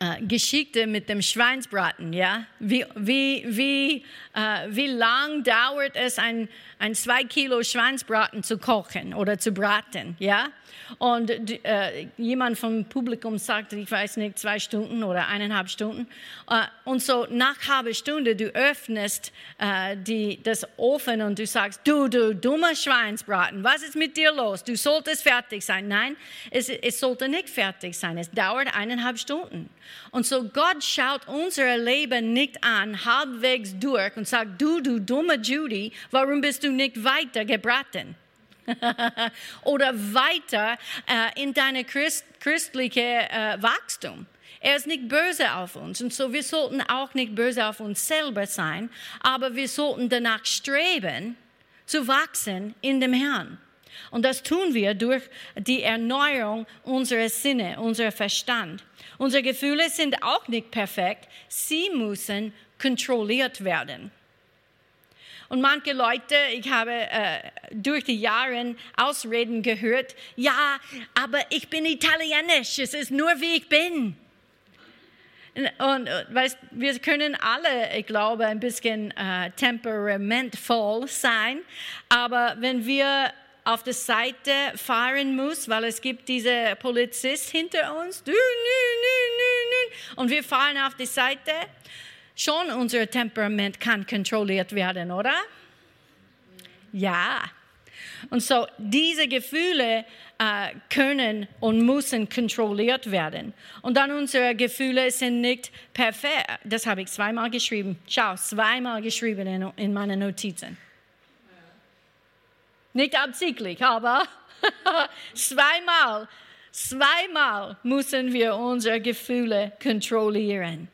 äh, Geschichte mit dem Schweinsbraten, ja? Wie, wie, wie, äh, wie lang dauert es, ein, ein zwei Kilo Schweinsbraten zu kochen oder zu braten, ja? Und äh, jemand vom Publikum sagt, ich weiß nicht, zwei Stunden oder eineinhalb Stunden. Äh, und so nach halber Stunde, du öffnest äh, die, das Ofen und du sagst, du, du, dummer Schweinsbraten, was ist mit dir los? Du solltest fertig sein. Nein, es, es sollte nicht fertig sein. Es dauert eineinhalb Stunden. Und so Gott schaut unser Leben nicht an, halbwegs durch und sagt, du, du dumme Judy, warum bist du nicht weiter gebraten? oder weiter äh, in deine Christ, christliche äh, Wachstum. Er ist nicht böse auf uns und so wir sollten auch nicht böse auf uns selber sein, aber wir sollten danach streben, zu wachsen in dem Herrn. Und das tun wir durch die Erneuerung unserer Sinne, unserer Verstand. Unsere Gefühle sind auch nicht perfekt, sie müssen kontrolliert werden. Und manche Leute, ich habe äh, durch die Jahre Ausreden gehört, ja, aber ich bin italienisch, es ist nur wie ich bin. Und weißt, wir können alle, ich glaube, ein bisschen äh, temperamentvoll sein, aber wenn wir auf der Seite fahren muss, weil es gibt diese Polizist hinter uns, und wir fahren auf die Seite, schon unser Temperament kann kontrolliert werden, oder? Ja. Und so diese Gefühle äh, können und müssen kontrolliert werden. Und dann unsere Gefühle sind nicht perfekt. Das habe ich zweimal geschrieben. Schau, zweimal geschrieben in, in meinen Notizen. Nicht absichtlich, aber zweimal, zweimal müssen wir unsere Gefühle kontrollieren.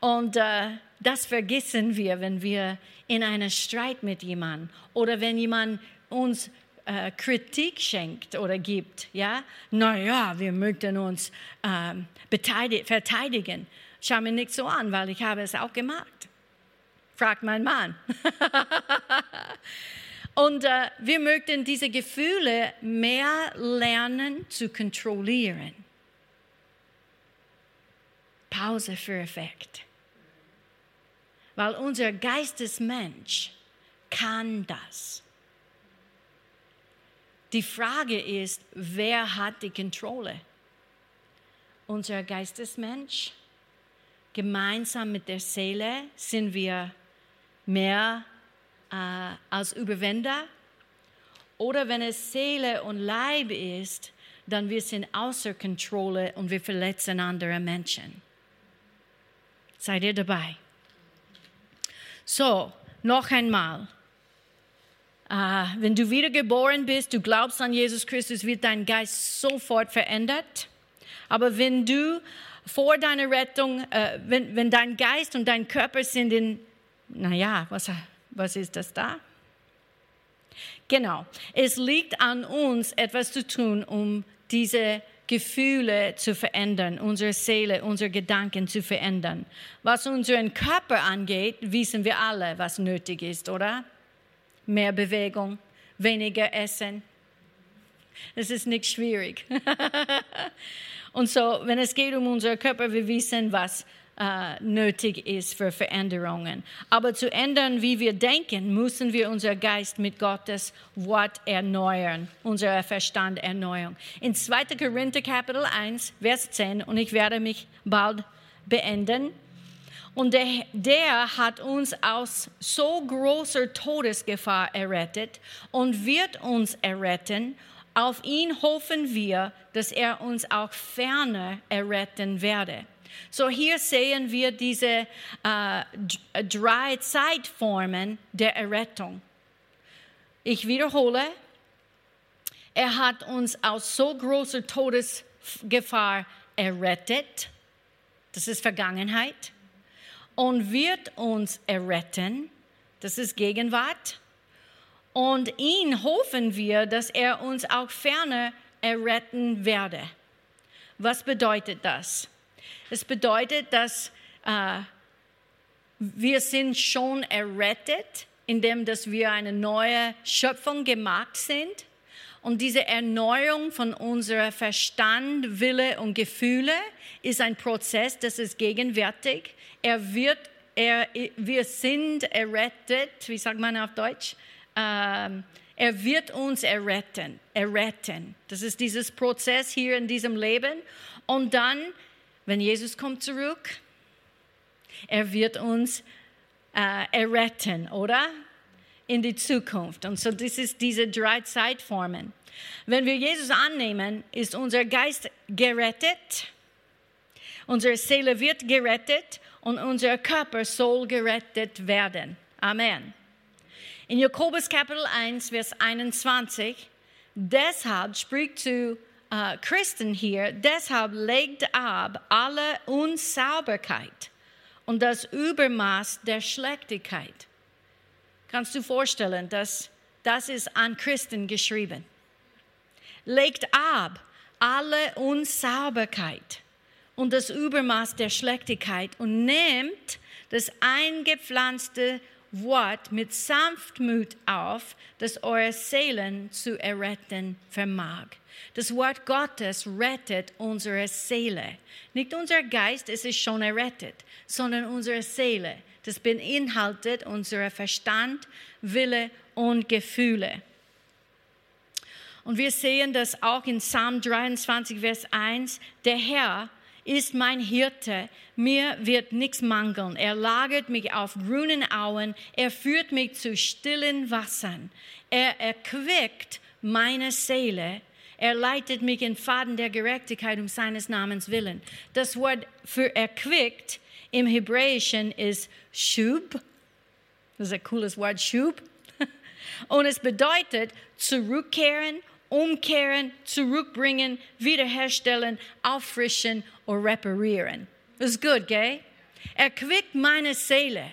Und äh, das vergessen wir, wenn wir in einem Streit mit jemandem oder wenn jemand uns äh, Kritik schenkt oder gibt. Ja, naja, wir möchten uns ähm, verteidigen. Schau mir nicht so an, weil ich habe es auch gemacht. Fragt mein Mann. Und äh, wir möchten diese Gefühle mehr lernen zu kontrollieren. Pause für Effekt. Weil unser Geistesmensch kann das. Die Frage ist, wer hat die Kontrolle? Unser Geistesmensch? Gemeinsam mit der Seele sind wir mehr äh, als Überwinder. Oder wenn es Seele und Leib ist, dann wir sind außer Kontrolle und wir verletzen andere Menschen. Seid ihr dabei? So, noch einmal. Uh, wenn du wiedergeboren bist, du glaubst an Jesus Christus, wird dein Geist sofort verändert. Aber wenn du vor deiner Rettung, uh, wenn, wenn dein Geist und dein Körper sind in, naja, was, was ist das da? Genau, es liegt an uns, etwas zu tun, um diese Gefühle zu verändern, unsere Seele, unsere Gedanken zu verändern. Was unseren Körper angeht, wissen wir alle, was nötig ist, oder? Mehr Bewegung, weniger Essen. Es ist nicht schwierig. Und so, wenn es geht um unseren Körper, wir wissen, was äh, nötig ist für Veränderungen. Aber zu ändern, wie wir denken, müssen wir unser Geist mit Gottes Wort erneuern, unser Verstand erneuern. In 2. Korinther Kapitel 1, Vers 10, und ich werde mich bald beenden. Und der, der hat uns aus so großer Todesgefahr errettet und wird uns erretten. Auf ihn hoffen wir, dass er uns auch ferner erretten werde. So hier sehen wir diese äh, drei Zeitformen der Errettung. Ich wiederhole, er hat uns aus so großer Todesgefahr errettet, das ist Vergangenheit, und wird uns erretten, das ist Gegenwart. Und ihn hoffen wir, dass er uns auch ferner erretten werde. Was bedeutet das? Es bedeutet, dass äh, wir sind schon errettet, indem dass wir eine neue Schöpfung gemacht sind. Und diese Erneuerung von unserem Verstand, Wille und Gefühle ist ein Prozess, das ist gegenwärtig. Er wird, er, wir sind errettet, wie sagt man auf Deutsch? Ähm, er wird uns erretten, erretten. Das ist dieses Prozess hier in diesem Leben. Und dann wenn Jesus kommt zurück, er wird uns äh, erretten, oder? In die Zukunft. Und so, das ist diese drei Zeitformen. Wenn wir Jesus annehmen, ist unser Geist gerettet, unsere Seele wird gerettet und unser Körper soll gerettet werden. Amen. In Jakobus Kapitel 1, Vers 21, deshalb spricht zu äh, Christen hier, deshalb legt ab alle Unsauberkeit und das Übermaß der Schlechtigkeit. Kannst du vorstellen, dass das ist an Christen geschrieben. Legt ab alle Unsauberkeit und das Übermaß der Schlechtigkeit und nehmt das eingepflanzte Wort mit Sanftmut auf, das eure Seelen zu erretten vermag. Das Wort Gottes rettet unsere Seele. Nicht unser Geist, es ist schon errettet, sondern unsere Seele. Das beinhaltet unser Verstand, Wille und Gefühle. Und wir sehen das auch in Psalm 23, Vers 1. Der Herr ist mein Hirte, mir wird nichts mangeln. Er lagert mich auf grünen Auen, er führt mich zu stillen Wassern. Er erquickt meine Seele, er leitet mich in Faden der Gerechtigkeit um seines Namens willen. Das Wort für erquickt im Hebräischen ist Schub. Das ist ein cooles Wort, Schub. Und es bedeutet zurückkehren umkehren, zurückbringen, wiederherstellen, auffrischen oder reparieren. Ist gut, gell? Erquickt meine Seele.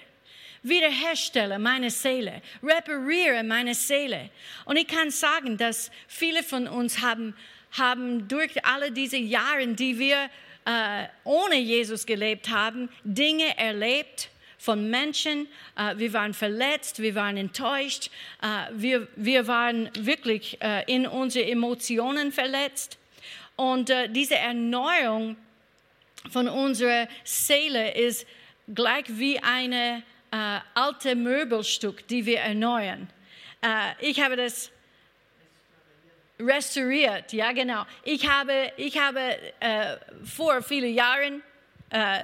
Wiederherstelle meine Seele, repariere meine Seele. Und ich kann sagen, dass viele von uns haben, haben durch alle diese Jahre, die wir äh, ohne Jesus gelebt haben, Dinge erlebt, von Menschen. Äh, wir waren verletzt, wir waren enttäuscht, äh, wir, wir waren wirklich äh, in unsere Emotionen verletzt. Und diese Erneuerung von unserer Seele ist gleich wie eine alte Möbelstück, die wir erneuern. ich habe das restauriert, ja genau. Ich habe, ich habe vor vielen Jahren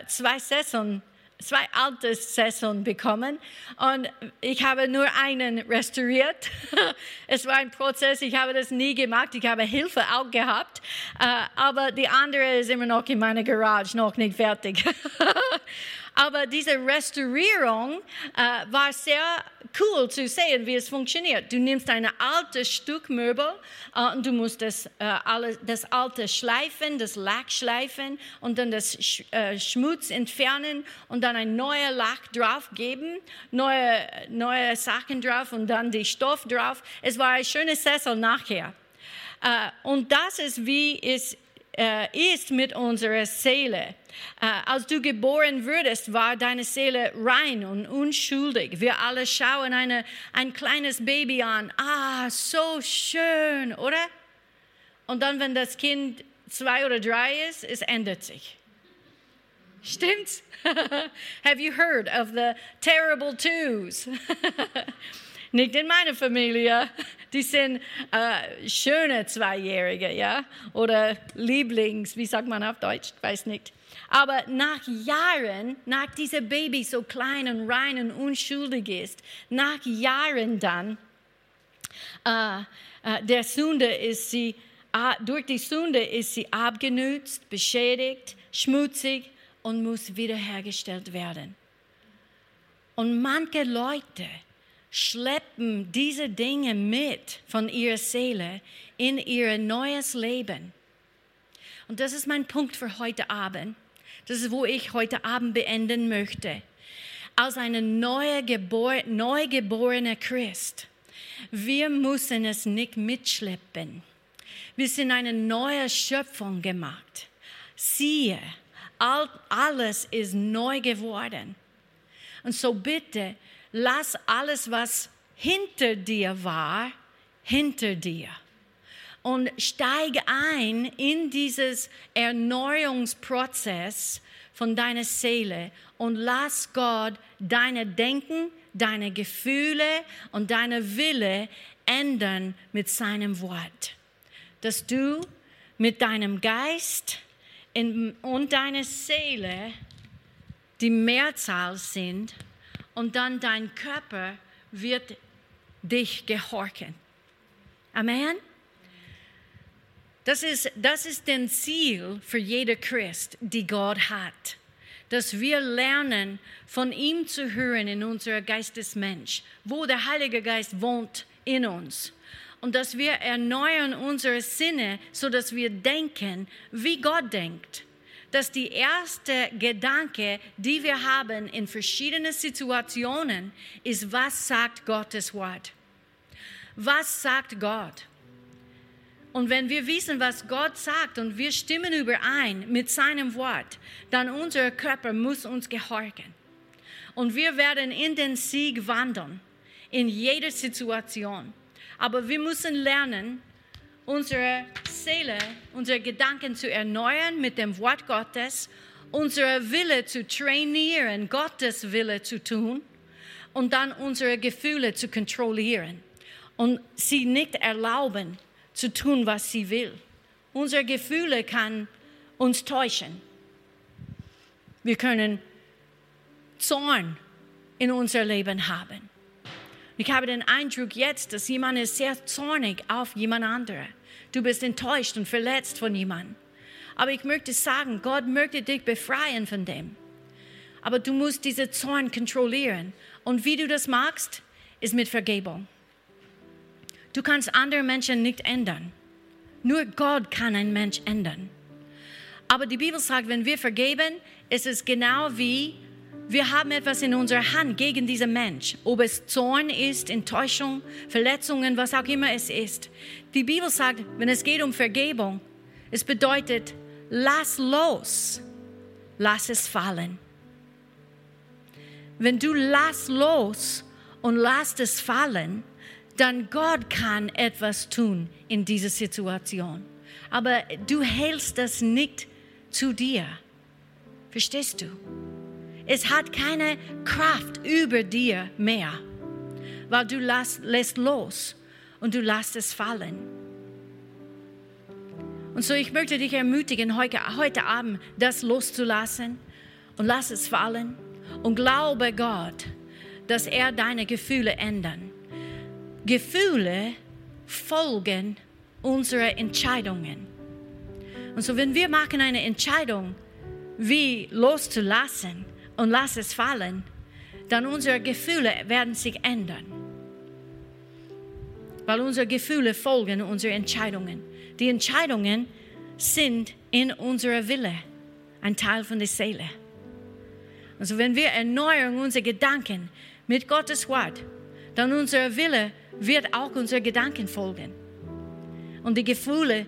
zwei Sesseln zwei alte Sesseln bekommen und ich habe nur einen restauriert. es war ein Prozess, ich habe das nie gemacht, ich habe Hilfe auch gehabt, äh, aber die andere ist immer noch in meiner Garage, noch nicht fertig. Aber diese Restaurierung äh, war sehr cool zu sehen, wie es funktioniert. Du nimmst ein altes Stück Möbel äh, und du musst das, äh, alles, das alte schleifen, das Lack schleifen und dann das Sch äh, Schmutz entfernen und dann ein neuer Lack drauf geben, neue, neue Sachen drauf und dann die Stoff drauf. Es war ein schönes Sessel nachher. Äh, und das ist, wie es äh, ist mit unserer Seele. Äh, als du geboren wurdest, war deine Seele rein und unschuldig. Wir alle schauen eine, ein kleines Baby an. Ah, so schön, oder? Und dann, wenn das Kind zwei oder drei ist, es ändert sich. Stimmt's? Have you heard of the terrible twos? Nicht in meiner Familie. Die sind äh, schöne Zweijährige, ja? Oder Lieblings, wie sagt man auf Deutsch? Weiß nicht. Aber nach Jahren, nach diesem Baby so klein und rein und unschuldig ist, nach Jahren dann, äh, äh, der Sünde ist sie, äh, durch die Sünde ist sie abgenützt, beschädigt, schmutzig und muss wiederhergestellt werden. Und manche Leute, schleppen diese Dinge mit von ihrer Seele in ihr neues Leben. Und das ist mein Punkt für heute Abend. Das ist, wo ich heute Abend beenden möchte. Als ein neue Gebor neugeborener Christ, wir müssen es nicht mitschleppen. Wir sind eine neue Schöpfung gemacht. Siehe, alles ist neu geworden. Und so bitte, lass alles, was hinter dir war, hinter dir. Und steige ein in dieses Erneuerungsprozess von deiner Seele und lass Gott deine Denken, deine Gefühle und deine Wille ändern mit seinem Wort. Dass du mit deinem Geist und deiner Seele die Mehrzahl sind und dann dein Körper wird dich gehorchen. Amen. Das ist, das ist den Ziel für jeder Christ, die Gott hat. Dass wir lernen, von ihm zu hören in unserer Geistesmensch, wo der Heilige Geist wohnt in uns. Und dass wir erneuern unsere Sinne, so dass wir denken, wie Gott denkt dass die erste Gedanke, die wir haben in verschiedenen Situationen, ist, was sagt Gottes Wort? Was sagt Gott? Und wenn wir wissen, was Gott sagt und wir stimmen überein mit seinem Wort, dann unser Körper muss uns gehorchen. und wir werden in den Sieg wandern, in jeder Situation. Aber wir müssen lernen, unsere Seele, unsere Gedanken zu erneuern mit dem Wort Gottes, unsere Wille zu trainieren, Gottes Wille zu tun und dann unsere Gefühle zu kontrollieren und sie nicht erlauben zu tun, was sie will. Unsere Gefühle kann uns täuschen. Wir können Zorn in unser Leben haben. Ich habe den Eindruck jetzt, dass jemand ist sehr zornig auf jemand anderen. Du bist enttäuscht und verletzt von jemandem. Aber ich möchte sagen, Gott möchte dich befreien von dem. Aber du musst diese Zorn kontrollieren. Und wie du das machst, ist mit Vergebung. Du kannst andere Menschen nicht ändern. Nur Gott kann einen Mensch ändern. Aber die Bibel sagt, wenn wir vergeben, ist es genau wie wir haben etwas in unserer Hand gegen diesen Mensch, ob es Zorn ist, Enttäuschung, Verletzungen, was auch immer es ist. Die Bibel sagt, wenn es geht um Vergebung, es bedeutet, lass los, lass es fallen. Wenn du lass los und lass es fallen, dann Gott kann etwas tun in dieser Situation. Aber du hältst das nicht zu dir. Verstehst du? Es hat keine Kraft über dir mehr, weil du lässt, lässt los und du lässt es fallen. Und so, ich möchte dich ermutigen, heute, heute Abend das loszulassen und lass es fallen und glaube Gott, dass er deine Gefühle ändern. Gefühle folgen unsere Entscheidungen. Und so, wenn wir machen eine Entscheidung, wie loszulassen, und lass es fallen, dann unsere Gefühle werden sich ändern. Weil unsere Gefühle folgen unseren Entscheidungen. Die Entscheidungen sind in unserer Wille ein Teil von der Seele. Also wenn wir erneuern unsere Gedanken mit Gottes Wort, dann unser Wille wird auch unsere Gedanken folgen. Und die Gefühle,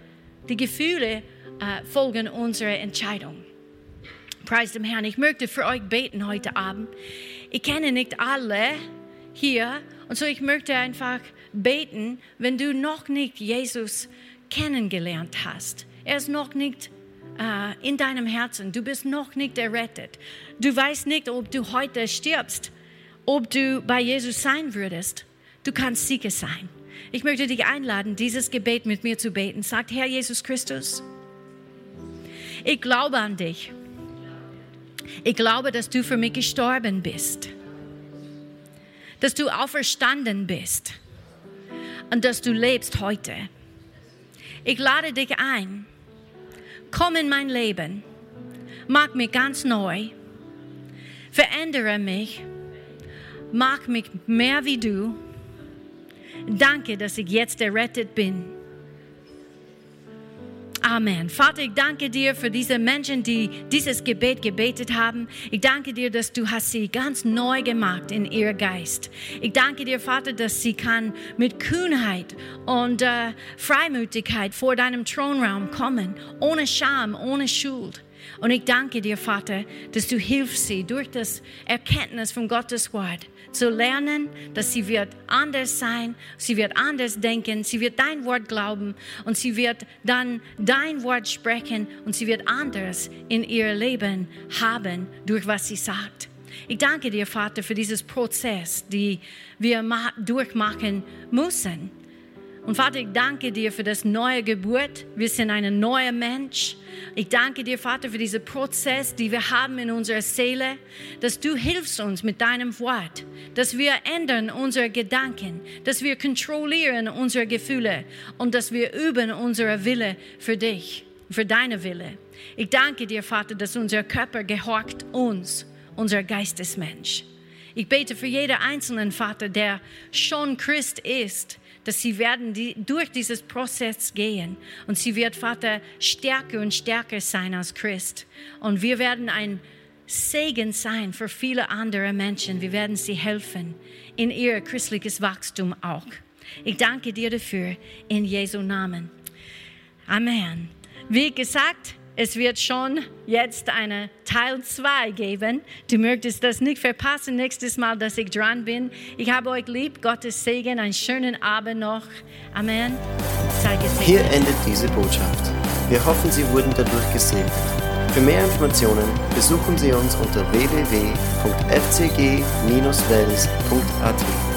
die Gefühle äh, folgen unserer Entscheidung. Preis dem Herrn. Ich möchte für euch beten heute Abend. Ich kenne nicht alle hier und so ich möchte einfach beten, wenn du noch nicht Jesus kennengelernt hast. Er ist noch nicht äh, in deinem Herzen. Du bist noch nicht errettet. Du weißt nicht, ob du heute stirbst, ob du bei Jesus sein würdest. Du kannst sicher sein. Ich möchte dich einladen, dieses Gebet mit mir zu beten. Sagt, Herr Jesus Christus, ich glaube an dich. Ich glaube, dass du für mich gestorben bist, dass du auferstanden bist und dass du lebst heute. Ich lade dich ein, komm in mein Leben, mach mich ganz neu, verändere mich, mach mich mehr wie du. Danke, dass ich jetzt errettet bin. Amen. Vater, ich danke dir für diese Menschen, die dieses Gebet gebetet haben. Ich danke dir, dass du hast sie ganz neu gemacht in ihr Geist. Ich danke dir, Vater, dass sie kann mit Kühnheit und äh, Freimütigkeit vor deinem Thronraum kommen, ohne Scham, ohne Schuld. Und ich danke dir, Vater, dass du hilfst sie durch das Erkenntnis von Gottes Wort zu lernen, dass sie wird anders sein, sie wird anders denken, sie wird dein Wort glauben und sie wird dann dein Wort sprechen und sie wird anders in ihr Leben haben durch was sie sagt. Ich danke dir, Vater, für dieses Prozess, die wir durchmachen müssen und Vater, ich danke dir für das neue Geburt. Wir sind ein neuer Mensch. Ich danke dir, Vater, für diesen Prozess, den wir haben in unserer Seele, dass du hilfst uns mit deinem Wort, dass wir ändern unsere Gedanken, dass wir kontrollieren unsere Gefühle und dass wir üben unsere Wille für dich, für deine Wille. Ich danke dir, Vater, dass unser Körper gehorcht uns, unser Geistesmensch. Ich bete für jeden einzelnen Vater, der schon Christ ist, dass sie werden die, durch dieses Prozess gehen und sie wird, Vater, stärker und stärker sein als Christ. Und wir werden ein Segen sein für viele andere Menschen. Wir werden sie helfen in ihr christliches Wachstum auch. Ich danke dir dafür in Jesu Namen. Amen. Wie gesagt, es wird schon jetzt eine Teil 2 geben. Du möchtest das nicht verpassen, nächstes Mal, dass ich dran bin. Ich habe euch lieb. Gottes Segen. Einen schönen Abend noch. Amen. Hier endet diese Botschaft. Wir hoffen, Sie wurden dadurch gesegnet. Für mehr Informationen besuchen Sie uns unter www.fcg-wells.at.